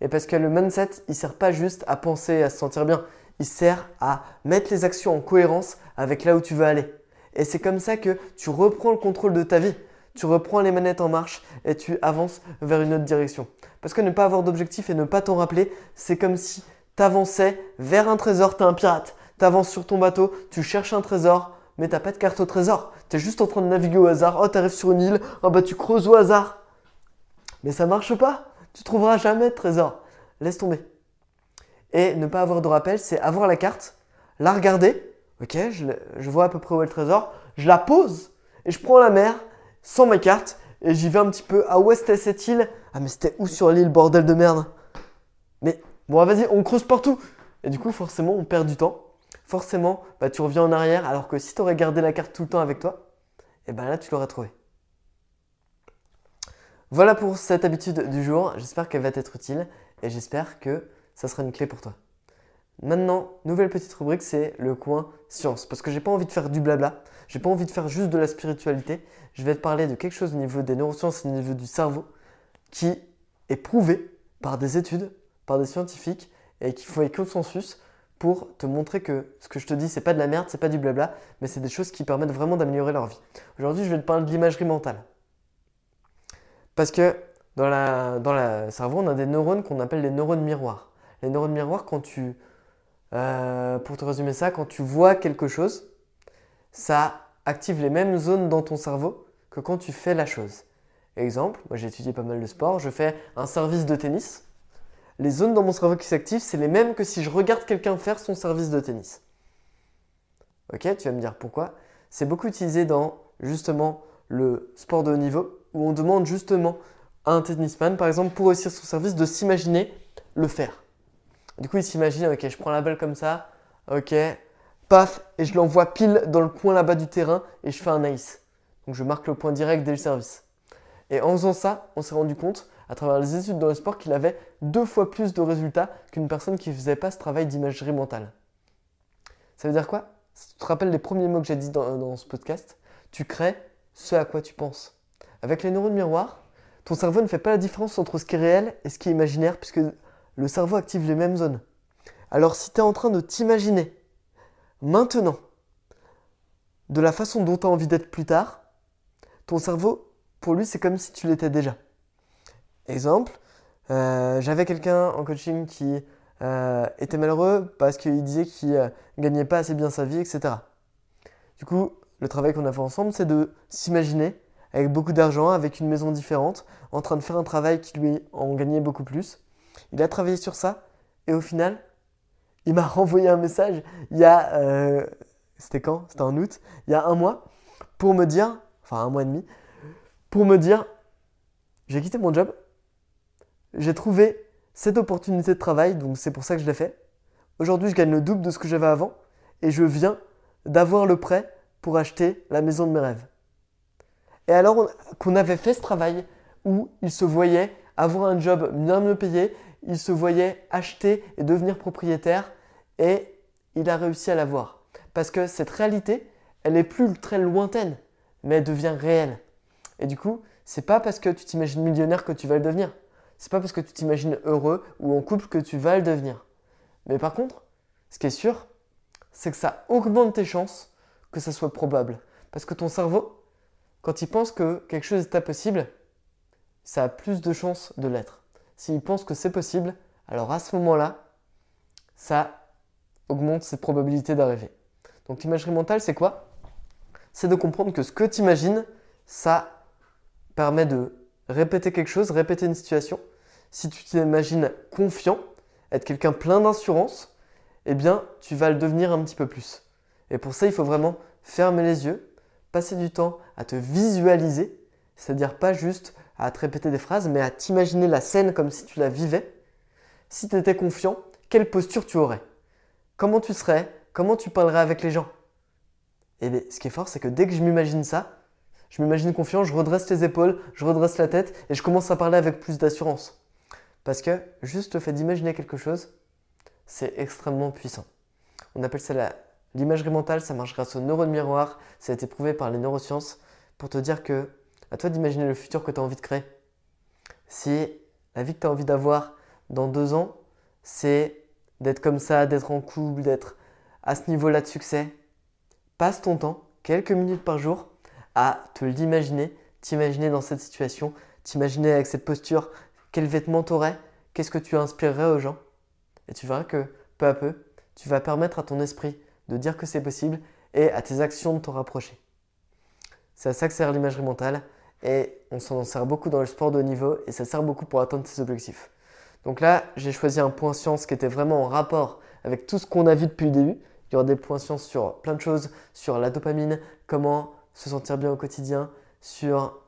Et parce que le mindset, il sert pas juste à penser, à se sentir bien. Il sert à mettre les actions en cohérence avec là où tu veux aller. Et c'est comme ça que tu reprends le contrôle de ta vie. tu reprends les manettes en marche et tu avances vers une autre direction. Parce que ne pas avoir d'objectif et ne pas t'en rappeler, c'est comme si tu avançais vers un trésor, tu es un pirate. Tu avances sur ton bateau, tu cherches un trésor, mais t'as pas de carte au trésor. Tu es juste en train de naviguer au hasard. Oh, tu arrives sur une île, oh bah tu creuses au hasard. Mais ça marche pas. Tu trouveras jamais de trésor. Laisse tomber. Et ne pas avoir de rappel, c'est avoir la carte, la regarder. Ok, je, vois à peu près où est le trésor. Je la pose et je prends la mer sans ma carte et j'y vais un petit peu. Ah ouais, c'était cette île? Ah mais c'était où sur l'île, bordel de merde? Mais bon, vas-y, on creuse partout. Et du coup, forcément, on perd du temps. Forcément, bah, tu reviens en arrière alors que si tu aurais gardé la carte tout le temps avec toi, et eh ben là, tu l'aurais trouvé. Voilà pour cette habitude du jour. J'espère qu'elle va t'être utile et j'espère que ça sera une clé pour toi. Maintenant, nouvelle petite rubrique, c'est le coin science. Parce que j'ai pas envie de faire du blabla, j'ai pas envie de faire juste de la spiritualité. Je vais te parler de quelque chose au niveau des neurosciences, au niveau du cerveau, qui est prouvé par des études, par des scientifiques, et qui font consensus pour te montrer que ce que je te dis, c'est pas de la merde, c'est pas du blabla, mais c'est des choses qui permettent vraiment d'améliorer leur vie. Aujourd'hui, je vais te parler de l'imagerie mentale. Parce que dans, la, dans le cerveau, on a des neurones qu'on appelle les neurones miroirs. Les neurones miroirs, quand tu, euh, pour te résumer ça, quand tu vois quelque chose, ça active les mêmes zones dans ton cerveau que quand tu fais la chose. Exemple, moi j'ai étudié pas mal de sport, je fais un service de tennis. Les zones dans mon cerveau qui s'activent, c'est les mêmes que si je regarde quelqu'un faire son service de tennis. Ok, tu vas me dire pourquoi C'est beaucoup utilisé dans justement le sport de haut niveau, où on demande justement à un tennisman, par exemple, pour réussir son service, de s'imaginer le faire. Du coup, il s'imagine, ok, je prends la balle comme ça, ok, paf, et je l'envoie pile dans le coin là-bas du terrain et je fais un ace. Donc je marque le point direct dès le service. Et en faisant ça, on s'est rendu compte, à travers les études dans le sport, qu'il avait deux fois plus de résultats qu'une personne qui ne faisait pas ce travail d'imagerie mentale. Ça veut dire quoi? Tu te rappelles les premiers mots que j'ai dit dans, dans ce podcast, tu crées ce à quoi tu penses. Avec les neurones miroirs, ton cerveau ne fait pas la différence entre ce qui est réel et ce qui est imaginaire, puisque le cerveau active les mêmes zones. Alors si tu es en train de t'imaginer maintenant de la façon dont tu as envie d'être plus tard, ton cerveau, pour lui, c'est comme si tu l'étais déjà. Exemple, euh, j'avais quelqu'un en coaching qui euh, était malheureux parce qu'il disait qu'il ne euh, gagnait pas assez bien sa vie, etc. Du coup, le travail qu'on a fait ensemble, c'est de s'imaginer avec beaucoup d'argent, avec une maison différente, en train de faire un travail qui lui en gagnait beaucoup plus. Il a travaillé sur ça et au final, il m'a *laughs* renvoyé un message il y a. Euh, c'était quand? C'était en août, il y a un mois, pour me dire, enfin un mois et demi, pour me dire j'ai quitté mon job, j'ai trouvé cette opportunité de travail, donc c'est pour ça que je l'ai fait. Aujourd'hui, je gagne le double de ce que j'avais avant et je viens d'avoir le prêt pour acheter la maison de mes rêves. Et alors qu'on avait fait ce travail où il se voyait avoir un job bien mieux payé, il se voyait acheter et devenir propriétaire et il a réussi à l'avoir. Parce que cette réalité, elle n'est plus très lointaine, mais elle devient réelle. Et du coup, c'est pas parce que tu t'imagines millionnaire que tu vas le devenir. C'est pas parce que tu t'imagines heureux ou en couple que tu vas le devenir. Mais par contre, ce qui est sûr, c'est que ça augmente tes chances que ça soit probable. Parce que ton cerveau, quand il pense que quelque chose est impossible, ça a plus de chances de l'être. S'il pense que c'est possible, alors à ce moment-là, ça augmente ses probabilités d'arriver. Donc l'imagerie mentale, c'est quoi? C'est de comprendre que ce que tu imagines, ça permet de répéter quelque chose, répéter une situation. Si tu t'imagines confiant, être quelqu'un plein d'assurance, eh bien, tu vas le devenir un petit peu plus. Et pour ça, il faut vraiment fermer les yeux, passer du temps à te visualiser, c'est-à-dire pas juste à te répéter des phrases, mais à t'imaginer la scène comme si tu la vivais. Si tu étais confiant, quelle posture tu aurais? Comment tu serais? Comment tu parlerais avec les gens? Et bien, ce qui est fort, c'est que dès que je m'imagine ça, je m'imagine confiant, je redresse les épaules, je redresse la tête et je commence à parler avec plus d'assurance. Parce que juste le fait d'imaginer quelque chose, c'est extrêmement puissant. On appelle ça L'imagerie mentale, ça marche grâce aux neurones miroirs. Ça a été prouvé par les neurosciences pour te dire que, à toi d'imaginer le futur que tu as envie de créer. Si la vie que tu as envie d'avoir dans deux ans, c'est d'être comme ça, d'être en couple, d'être à ce niveau-là de succès, passe ton temps, quelques minutes par jour, à te l'imaginer t'imaginer dans cette situation, t'imaginer avec cette posture, quel vêtement t'aurais, qu'est-ce que tu inspirerais aux gens? Et tu verras que peu à peu, tu vas permettre à ton esprit de dire que c'est possible et à tes actions de t'en rapprocher. C'est à ça que sert l'imagerie mentale et on s'en sert beaucoup dans le sport de haut niveau et ça sert beaucoup pour atteindre tes objectifs. Donc là, j'ai choisi un point science qui était vraiment en rapport avec tout ce qu'on a vu depuis le début. Il y aura des points science sur plein de choses, sur la dopamine, comment se sentir bien au quotidien, sur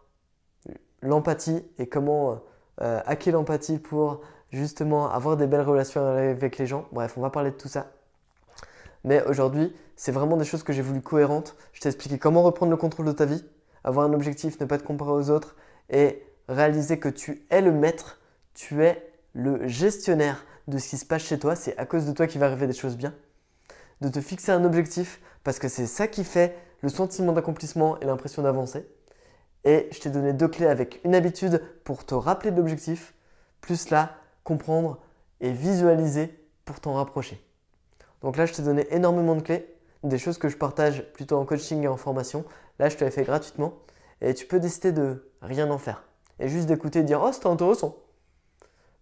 l'empathie et comment euh, l'empathie pour justement avoir des belles relations avec les gens. Bref, on va parler de tout ça. Mais aujourd'hui, c'est vraiment des choses que j'ai voulu cohérentes. Je t'ai expliqué comment reprendre le contrôle de ta vie, avoir un objectif, ne pas te comparer aux autres et réaliser que tu es le maître, tu es le gestionnaire de ce qui se passe chez toi. C'est à cause de toi qu'il va arriver des choses bien. De te fixer un objectif parce que c'est ça qui fait le sentiment d'accomplissement et l'impression d'avancer. Et je t'ai donné deux clés avec une habitude pour te rappeler de l'objectif, plus là, comprendre et visualiser pour t'en rapprocher. Donc là, je t'ai donné énormément de clés, des choses que je partage plutôt en coaching et en formation. Là, je te l'ai fait gratuitement et tu peux décider de rien en faire et juste d'écouter et dire Oh, c'était intéressant.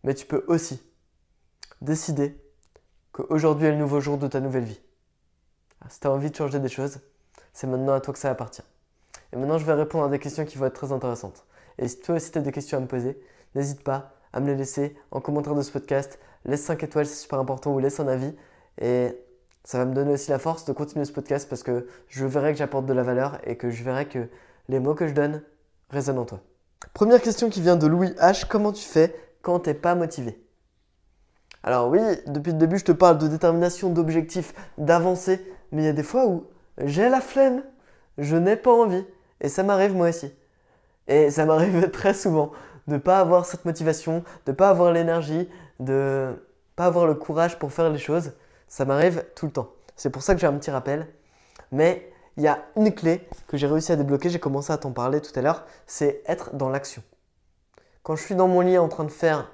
Mais tu peux aussi décider qu'aujourd'hui est le nouveau jour de ta nouvelle vie. si tu as envie de changer des choses, c'est maintenant à toi que ça appartient. Et maintenant, je vais répondre à des questions qui vont être très intéressantes. Et si toi aussi tu as des questions à me poser, n'hésite pas à me les laisser en commentaire de ce podcast. Laisse 5 étoiles, c'est super important, ou laisse un avis. Et ça va me donner aussi la force de continuer ce podcast parce que je verrai que j'apporte de la valeur et que je verrai que les mots que je donne résonnent en toi. Première question qui vient de Louis H. Comment tu fais quand tu n'es pas motivé? Alors oui, depuis le début, je te parle de détermination, d'objectif, d'avancer, mais il y a des fois où j'ai la flemme, je n'ai pas envie. Et ça m'arrive moi aussi. Et ça m'arrive *laughs* très souvent de pas avoir cette motivation, de ne pas avoir l'énergie, de pas avoir le courage pour faire les choses. Ça m'arrive tout le temps. C'est pour ça que j'ai un petit rappel. Mais il y a une clé que j'ai réussi à débloquer, j'ai commencé à t'en parler tout à l'heure, c'est être dans l'action. Quand je suis dans mon lit en train de faire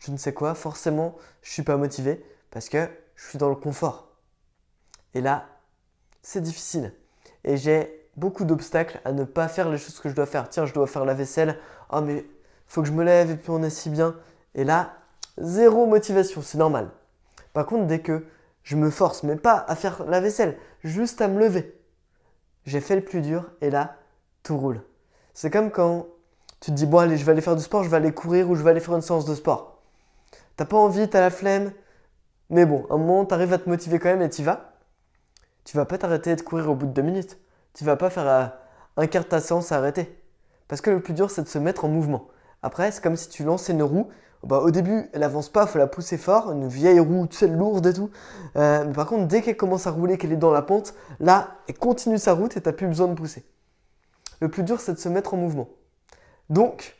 je ne sais quoi, forcément, je ne suis pas motivé parce que je suis dans le confort. Et là, c'est difficile. Et j'ai beaucoup d'obstacles à ne pas faire les choses que je dois faire. Tiens, je dois faire la vaisselle. Oh, mais faut que je me lève et puis on est si bien. Et là, zéro motivation, c'est normal. Par contre, dès que je me force, mais pas à faire la vaisselle, juste à me lever, j'ai fait le plus dur et là, tout roule. C'est comme quand tu te dis, bon, allez, je vais aller faire du sport, je vais aller courir ou je vais aller faire une séance de sport. T'as pas envie, t'as la flemme, mais bon, à un moment, t'arrives à te motiver quand même et t'y vas. Tu vas pas t'arrêter de courir au bout de deux minutes. Tu vas pas faire un quart de ta séance. Parce que le plus dur, c'est de se mettre en mouvement. Après, c'est comme si tu lançais une roue. Bah, au début, elle avance pas, faut la pousser fort, une vieille roue, tu sais, lourde et tout. Euh, par contre, dès qu'elle commence à rouler, qu'elle est dans la pente, là, elle continue sa route et t'as plus besoin de pousser. Le plus dur, c'est de se mettre en mouvement. Donc,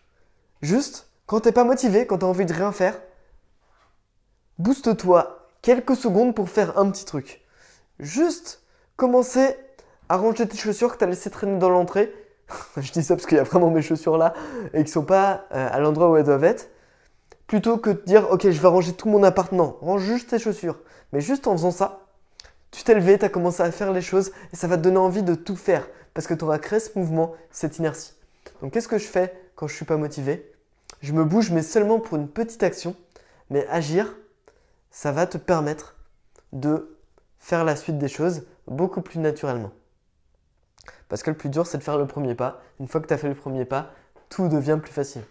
juste, quand t'es pas motivé, quand t'as envie de rien faire, booste-toi quelques secondes pour faire un petit truc. Juste commencer à ranger tes chaussures que tu as laissées traîner dans l'entrée. *laughs* je dis ça parce qu'il y a vraiment mes chaussures là et qui sont pas euh, à l'endroit où elles doivent être. Plutôt que de dire ok je vais ranger tout mon appartement, range juste tes chaussures. Mais juste en faisant ça, tu t'es levé, tu as commencé à faire les choses et ça va te donner envie de tout faire parce que tu auras créé ce mouvement, cette inertie. Donc qu'est-ce que je fais quand je suis pas motivé? Je me bouge mais seulement pour une petite action. Mais agir, ça va te permettre de faire la suite des choses beaucoup plus naturellement. Parce que le plus dur, c'est de faire le premier pas. Une fois que tu as fait le premier pas, tout devient plus facile.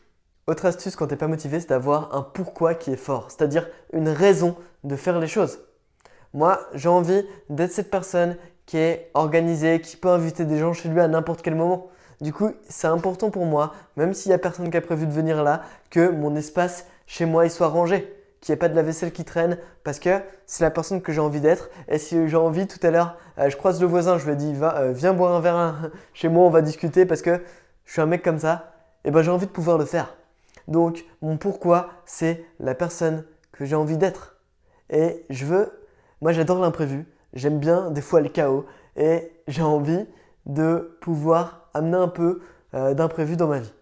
Autre astuce quand tu n'es pas motivé, c'est d'avoir un pourquoi qui est fort, c'est-à-dire une raison de faire les choses. Moi, j'ai envie d'être cette personne qui est organisée, qui peut inviter des gens chez lui à n'importe quel moment. Du coup, c'est important pour moi, même s'il n'y a personne qui a prévu de venir là, que mon espace chez moi il soit rangé qu'il n'y ait pas de la vaisselle qui traîne parce que c'est la personne que j'ai envie d'être. Et si j'ai envie tout à l'heure, euh, je croise le voisin, je lui dis va, euh, viens boire un verre *laughs* chez moi, on va discuter parce que je suis un mec comme ça, et ben j'ai envie de pouvoir le faire. Donc mon pourquoi, c'est la personne que j'ai envie d'être. Et je veux, moi j'adore l'imprévu, j'aime bien des fois le chaos et j'ai envie de pouvoir amener un peu euh, d'imprévu dans ma vie.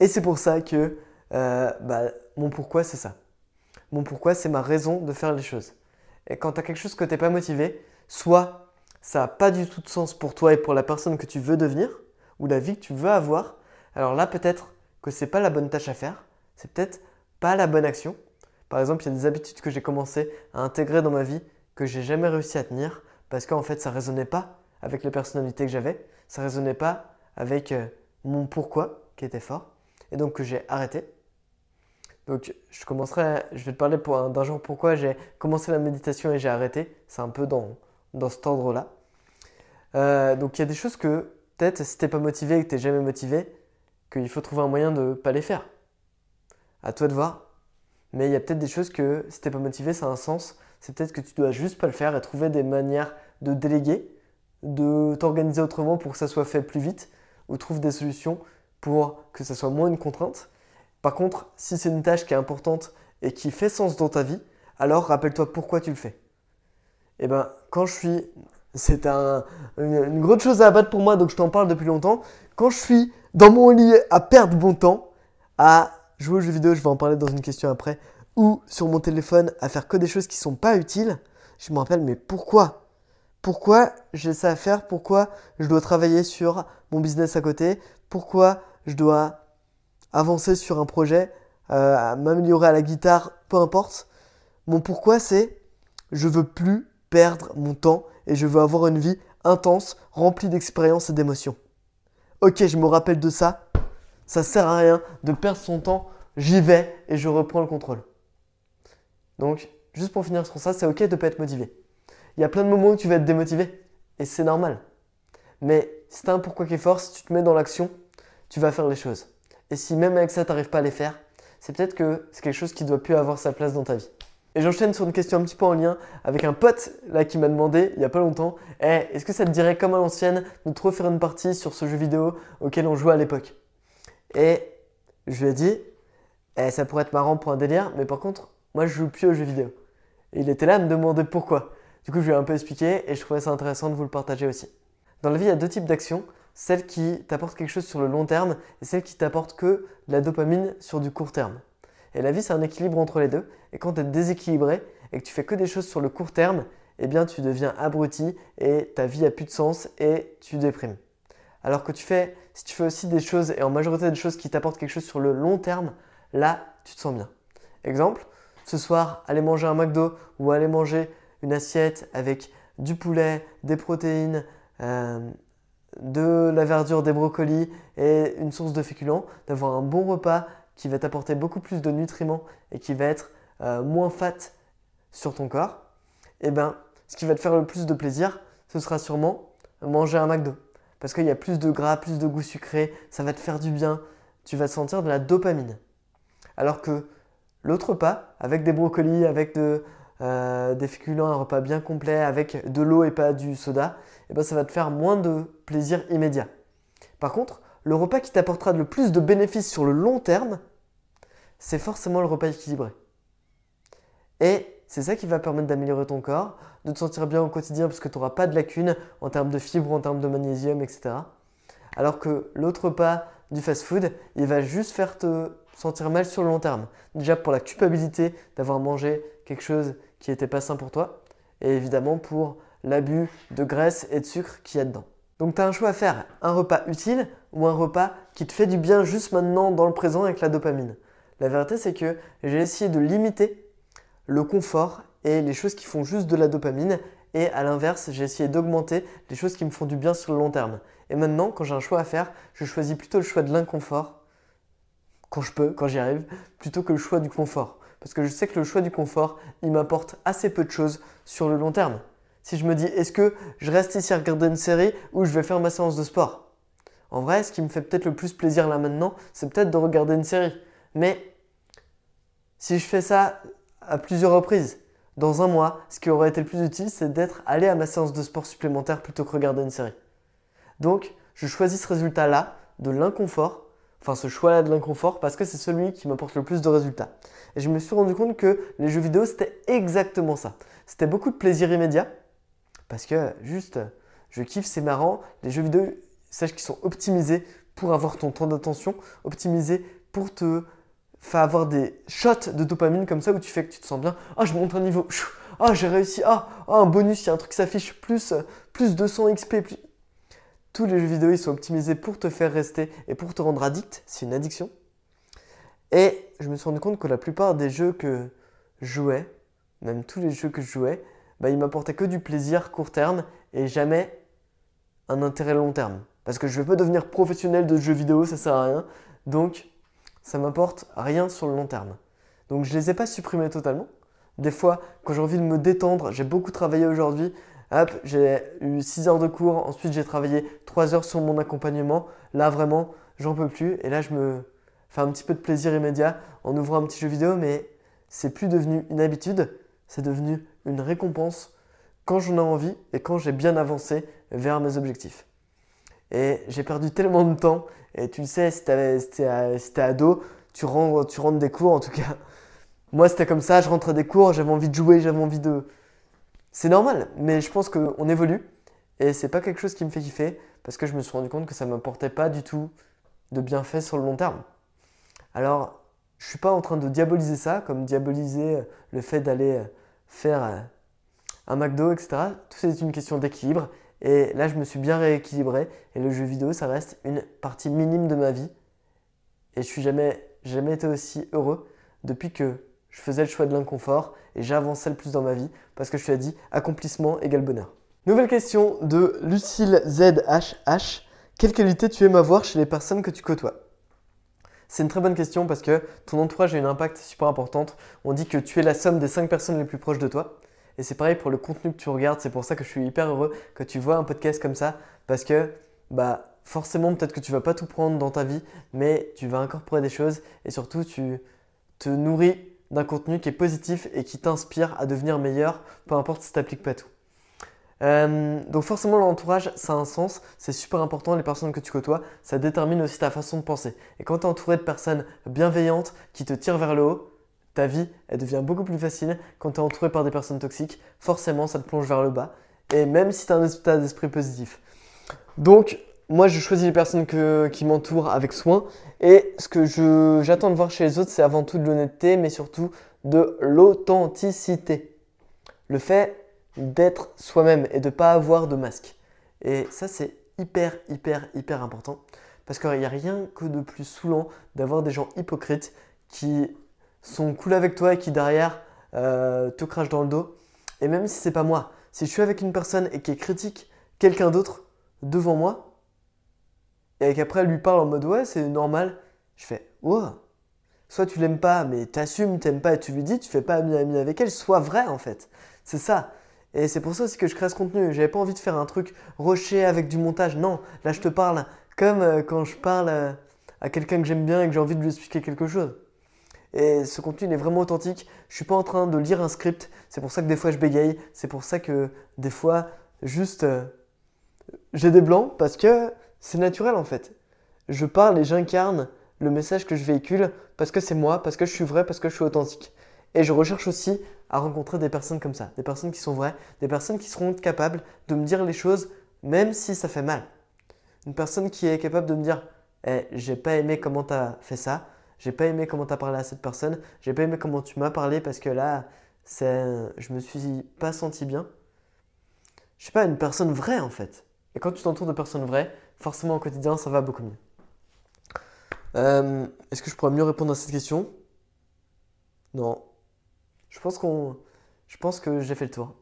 Et c'est pour ça que bah, mon pourquoi c'est ça. Mon pourquoi, c'est ma raison de faire les choses. Et quand tu as quelque chose que tu n'es pas motivé, soit ça n'a pas du tout de sens pour toi et pour la personne que tu veux devenir, ou la vie que tu veux avoir, alors là peut-être que c'est pas la bonne tâche à faire, c'est peut-être pas la bonne action. Par exemple, il y a des habitudes que j'ai commencé à intégrer dans ma vie que j'ai jamais réussi à tenir parce qu'en fait ça résonnait pas avec les personnalités que j'avais, ça résonnait pas avec euh, mon pourquoi qui était fort et donc que j'ai arrêté. Donc je commencerai, je vais te parler d'un jour pourquoi j'ai commencé la méditation et j'ai arrêté. C'est un peu dans, dans cet ordre-là. Euh, donc il y a des choses que peut-être si t'es pas motivé et que t'es jamais motivé, qu'il faut trouver un moyen de pas les faire. À toi de voir. Mais il y a peut-être des choses que si t'es pas motivé, ça a un sens. C'est peut-être que tu dois juste pas le faire et trouver des manières de déléguer, de t'organiser autrement pour que ça soit fait plus vite, ou trouve des solutions pour que ça soit moins une contrainte. Par contre, si c'est une tâche qui est importante et qui fait sens dans ta vie, alors rappelle-toi pourquoi tu le fais. Et eh ben, quand je suis. C'est un, une, grosse chose à abattre pour moi, donc je t'en parle depuis longtemps. Quand je suis dans mon lit à perdre mon temps, à jouer aux jeux vidéo, je vais en parler dans une question après, ou sur mon téléphone à faire que des choses qui sont pas utiles, je me rappelle, mais pourquoi? Pourquoi j'ai ça à faire? Pourquoi je dois travailler sur mon business à côté? Pourquoi je dois avancer sur un projet, euh, m'améliorer à la guitare, peu importe. Mon pourquoi c'est je veux plus perdre mon temps et je veux avoir une vie intense, remplie d'expériences et d'émotions. Ok, je me rappelle de ça. Ça sert à rien de perdre son temps. J'y vais et je reprends le contrôle. Donc, juste pour finir sur ça, c'est ok de pas être motivé. Il y a plein de moments où tu vas être démotivé et c'est normal. Mais si un pourquoi qui est fort, si tu te mets dans l'action, tu vas faire les choses. Et si même avec ça, tu n'arrives pas à les faire, c'est peut-être que c'est quelque chose qui doit plus avoir sa place dans ta vie. Et j'enchaîne sur une question un petit peu en lien avec un pote là qui m'a demandé il y a pas longtemps hey, est-ce que ça te dirait comme à l'ancienne de te refaire une partie sur ce jeu vidéo auquel on jouait à l'époque? Et je lui ai dit hey, ça pourrait être marrant pour un délire, mais par contre, moi je joue plus aux jeux vidéo. Et il était là à me demander pourquoi. Du coup, je lui ai un peu expliqué et je trouvais ça intéressant de vous le partager aussi. Dans la vie, il y a deux types d'actions celle qui t'apporte quelque chose sur le long terme et celle qui t'apporte que de la dopamine sur du court terme. Et la vie, c'est un équilibre entre les deux. Et quand tu es déséquilibré et que tu fais que des choses sur le court terme, eh bien, tu deviens abruti et ta vie a plus de sens et tu déprimes. Alors que tu fais, si tu fais aussi des choses et en majorité des choses qui t'apportent quelque chose sur le long terme, là, tu te sens bien. Exemple, ce soir, aller manger un McDo ou aller manger une assiette avec du poulet, des protéines, euh, de la verdure, des brocolis et une source de féculents, d'avoir un bon repas qui va t'apporter beaucoup plus de nutriments et qui va être euh, moins fat sur ton corps, et eh ben ce qui va te faire le plus de plaisir, ce sera sûrement manger un McDo. Parce qu'il y a plus de gras, plus de goût sucré, ça va te faire du bien, tu vas sentir de la dopamine. Alors que l'autre repas, avec des brocolis, avec de, euh, un repas bien complet avec de l'eau et pas du soda, et eh ben ça va te faire moins de plaisir immédiat. Par contre, le repas qui t'apportera le plus de bénéfices sur le long terme, c'est forcément le repas équilibré. Et c'est ça qui va permettre d'améliorer ton corps, de te sentir bien au quotidien parce que tu n'auras pas de lacunes en termes de fibres, en termes de magnésium, etc. Alors que l'autre repas du fast-food, il va juste faire te sentir mal sur le long terme. Déjà pour la culpabilité d'avoir mangé quelque chose qui n'était pas sain pour toi, et évidemment pour l'abus de graisse et de sucre qu'il y a dedans. Donc tu as un choix à faire, un repas utile ou un repas qui te fait du bien juste maintenant dans le présent avec la dopamine. La vérité c'est que j'ai essayé de limiter le confort et les choses qui font juste de la dopamine et à l'inverse j'ai essayé d'augmenter les choses qui me font du bien sur le long terme. Et maintenant quand j'ai un choix à faire, je choisis plutôt le choix de l'inconfort quand je peux, quand j'y arrive, plutôt que le choix du confort. Parce que je sais que le choix du confort, il m'apporte assez peu de choses sur le long terme. Si je me dis, est-ce que je reste ici à regarder une série ou je vais faire ma séance de sport? En vrai, ce qui me fait peut-être le plus plaisir là maintenant, c'est peut-être de regarder une série. Mais si je fais ça à plusieurs reprises, dans un mois, ce qui aurait été le plus utile, c'est d'être allé à ma séance de sport supplémentaire plutôt que regarder une série. Donc, je choisis ce résultat-là de l'inconfort enfin ce choix-là de l'inconfort parce que c'est celui qui m'apporte le plus de résultats. Et je me suis rendu compte que les jeux vidéo c'était exactement ça. C'était beaucoup de plaisir immédiat parce que juste je kiffe, c'est marrant. Les jeux vidéo, sache qu'ils sont optimisés pour avoir ton temps d'attention, optimisés pour te faire avoir des shots de dopamine comme ça où tu fais que tu te sens bien. Ah, je monte un niveau. Ah, j'ai réussi. Ah, ah, un bonus, il y a un truc qui s'affiche plus, plus 200 XP. Plus... tous les jeux vidéo ils sont optimisés pour te faire rester et pour te rendre addict, c'est une addiction. Et je me suis rendu compte que la plupart des jeux que je jouais, même tous les jeux que je jouais, bah, ils m'apportaient que du plaisir court terme et jamais un intérêt long terme. Parce que je ne veux pas devenir professionnel de jeux vidéo, ça sert à rien. Donc, ça m'apporte rien sur le long terme. Donc, je ne les ai pas supprimés totalement. Des fois, quand j'ai envie de me détendre, j'ai beaucoup travaillé aujourd'hui, hop, j'ai eu 6 heures de cours, ensuite j'ai travaillé 3 heures sur mon accompagnement. Là, vraiment, j'en peux plus. Et là, je me fais un petit peu de plaisir immédiat en ouvrant un petit jeu vidéo, mais c'est plus devenu une habitude, c'est devenu une récompense quand j'en ai envie et quand j'ai bien avancé vers mes objectifs. Et j'ai perdu tellement de temps. Et tu le sais, si t'es ado, tu rentres, tu rentres des cours en tout cas. Moi, c'était comme ça, je rentrais des cours, j'avais envie de jouer, j'avais envie de. C'est normal, mais je pense qu'on évolue. Et c'est pas quelque chose qui me fait kiffer parce que je me suis rendu compte que ça m'apportait pas du tout de bienfaits sur le long terme. Alors, je suis pas en train de diaboliser ça, comme diaboliser le fait d'aller faire un McDo, etc. Tout c'est une question d'équilibre. Et là, je me suis bien rééquilibré. Et le jeu vidéo, ça reste une partie minime de ma vie. Et je suis jamais, jamais été aussi heureux depuis que je faisais le choix de l'inconfort et j'avançais le plus dans ma vie parce que je te l'ai dit, accomplissement égale bonheur. Nouvelle question de Lucille ZHH. Quelle qualité tu aimes avoir chez les personnes que tu côtoies? C'est une très bonne question parce que ton entourage a un impact super important. On dit que tu es la somme des 5 personnes les plus proches de toi. Et c'est pareil pour le contenu que tu regardes. C'est pour ça que je suis hyper heureux que tu vois un podcast comme ça. Parce que bah, forcément, peut-être que tu vas pas tout prendre dans ta vie, mais tu vas incorporer des choses. Et surtout, tu te nourris d'un contenu qui est positif et qui t'inspire à devenir meilleur, peu importe si tu n'appliques pas tout. Euh, donc forcément l'entourage ça a un sens, c'est super important, les personnes que tu côtoies, ça détermine aussi ta façon de penser. Et quand tu es entouré de personnes bienveillantes qui te tirent vers le haut, ta vie, elle devient beaucoup plus facile. Quand tu es entouré par des personnes toxiques, forcément, ça te plonge vers le bas. Et même si tu as un état d'esprit positif. Donc, moi, je choisis les personnes qui m'entourent avec soin. Et ce que j'attends de voir chez les autres, c'est avant tout de l'honnêteté, mais surtout de l'authenticité. Le fait d'être soi-même et de ne pas avoir de masque. Et ça, c'est hyper, hyper, hyper important. Parce qu'il n'y a rien que de plus saoulant d'avoir des gens hypocrites qui sont cool avec toi et qui derrière euh, te crachent dans le dos. Et même si c'est pas moi, si je suis avec une personne et qui critique quelqu'un d'autre devant moi, et qu'après elle lui parle en mode ouais, c'est normal, je fais wow. Soit tu l'aimes pas, mais t'assumes, t'aimes pas et tu lui dis, tu fais pas ami ami avec elle, sois vrai en fait. C'est ça. Et c'est pour ça aussi que je crée ce contenu. J'avais pas envie de faire un truc rocher avec du montage. Non, là je te parle comme euh, quand je parle euh, à quelqu'un que j'aime bien et que j'ai envie de lui expliquer quelque chose. Et ce contenu est vraiment authentique. Je suis pas en train de lire un script. C'est pour ça que des fois je bégaye. C'est pour ça que des fois, juste, euh, j'ai des blancs parce que c'est naturel en fait. Je parle et j'incarne le message que je véhicule parce que c'est moi, parce que je suis vrai, parce que je suis authentique. Et je recherche aussi à rencontrer des personnes comme ça, des personnes qui sont vraies, des personnes qui seront capables de me dire les choses même si ça fait mal. Une personne qui est capable de me dire eh, j'ai pas aimé comment tu as fait ça, j'ai pas aimé comment tu as parlé à cette personne, j'ai pas aimé comment tu m'as parlé parce que là, je me suis pas senti bien. Je sais pas, une personne vraie en fait. Et quand tu t'entoures de personnes vraies, forcément au quotidien, ça va beaucoup mieux. Euh, est-ce que je pourrais mieux répondre à cette question? Non. Je pense, qu'on, je pense que j'ai fait le tour.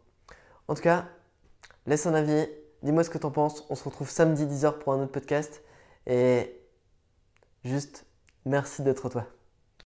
En tout cas, laisse un avis, dis-moi ce que tu en penses. On se retrouve samedi 10h pour un autre podcast. Et juste Merci d'être toi.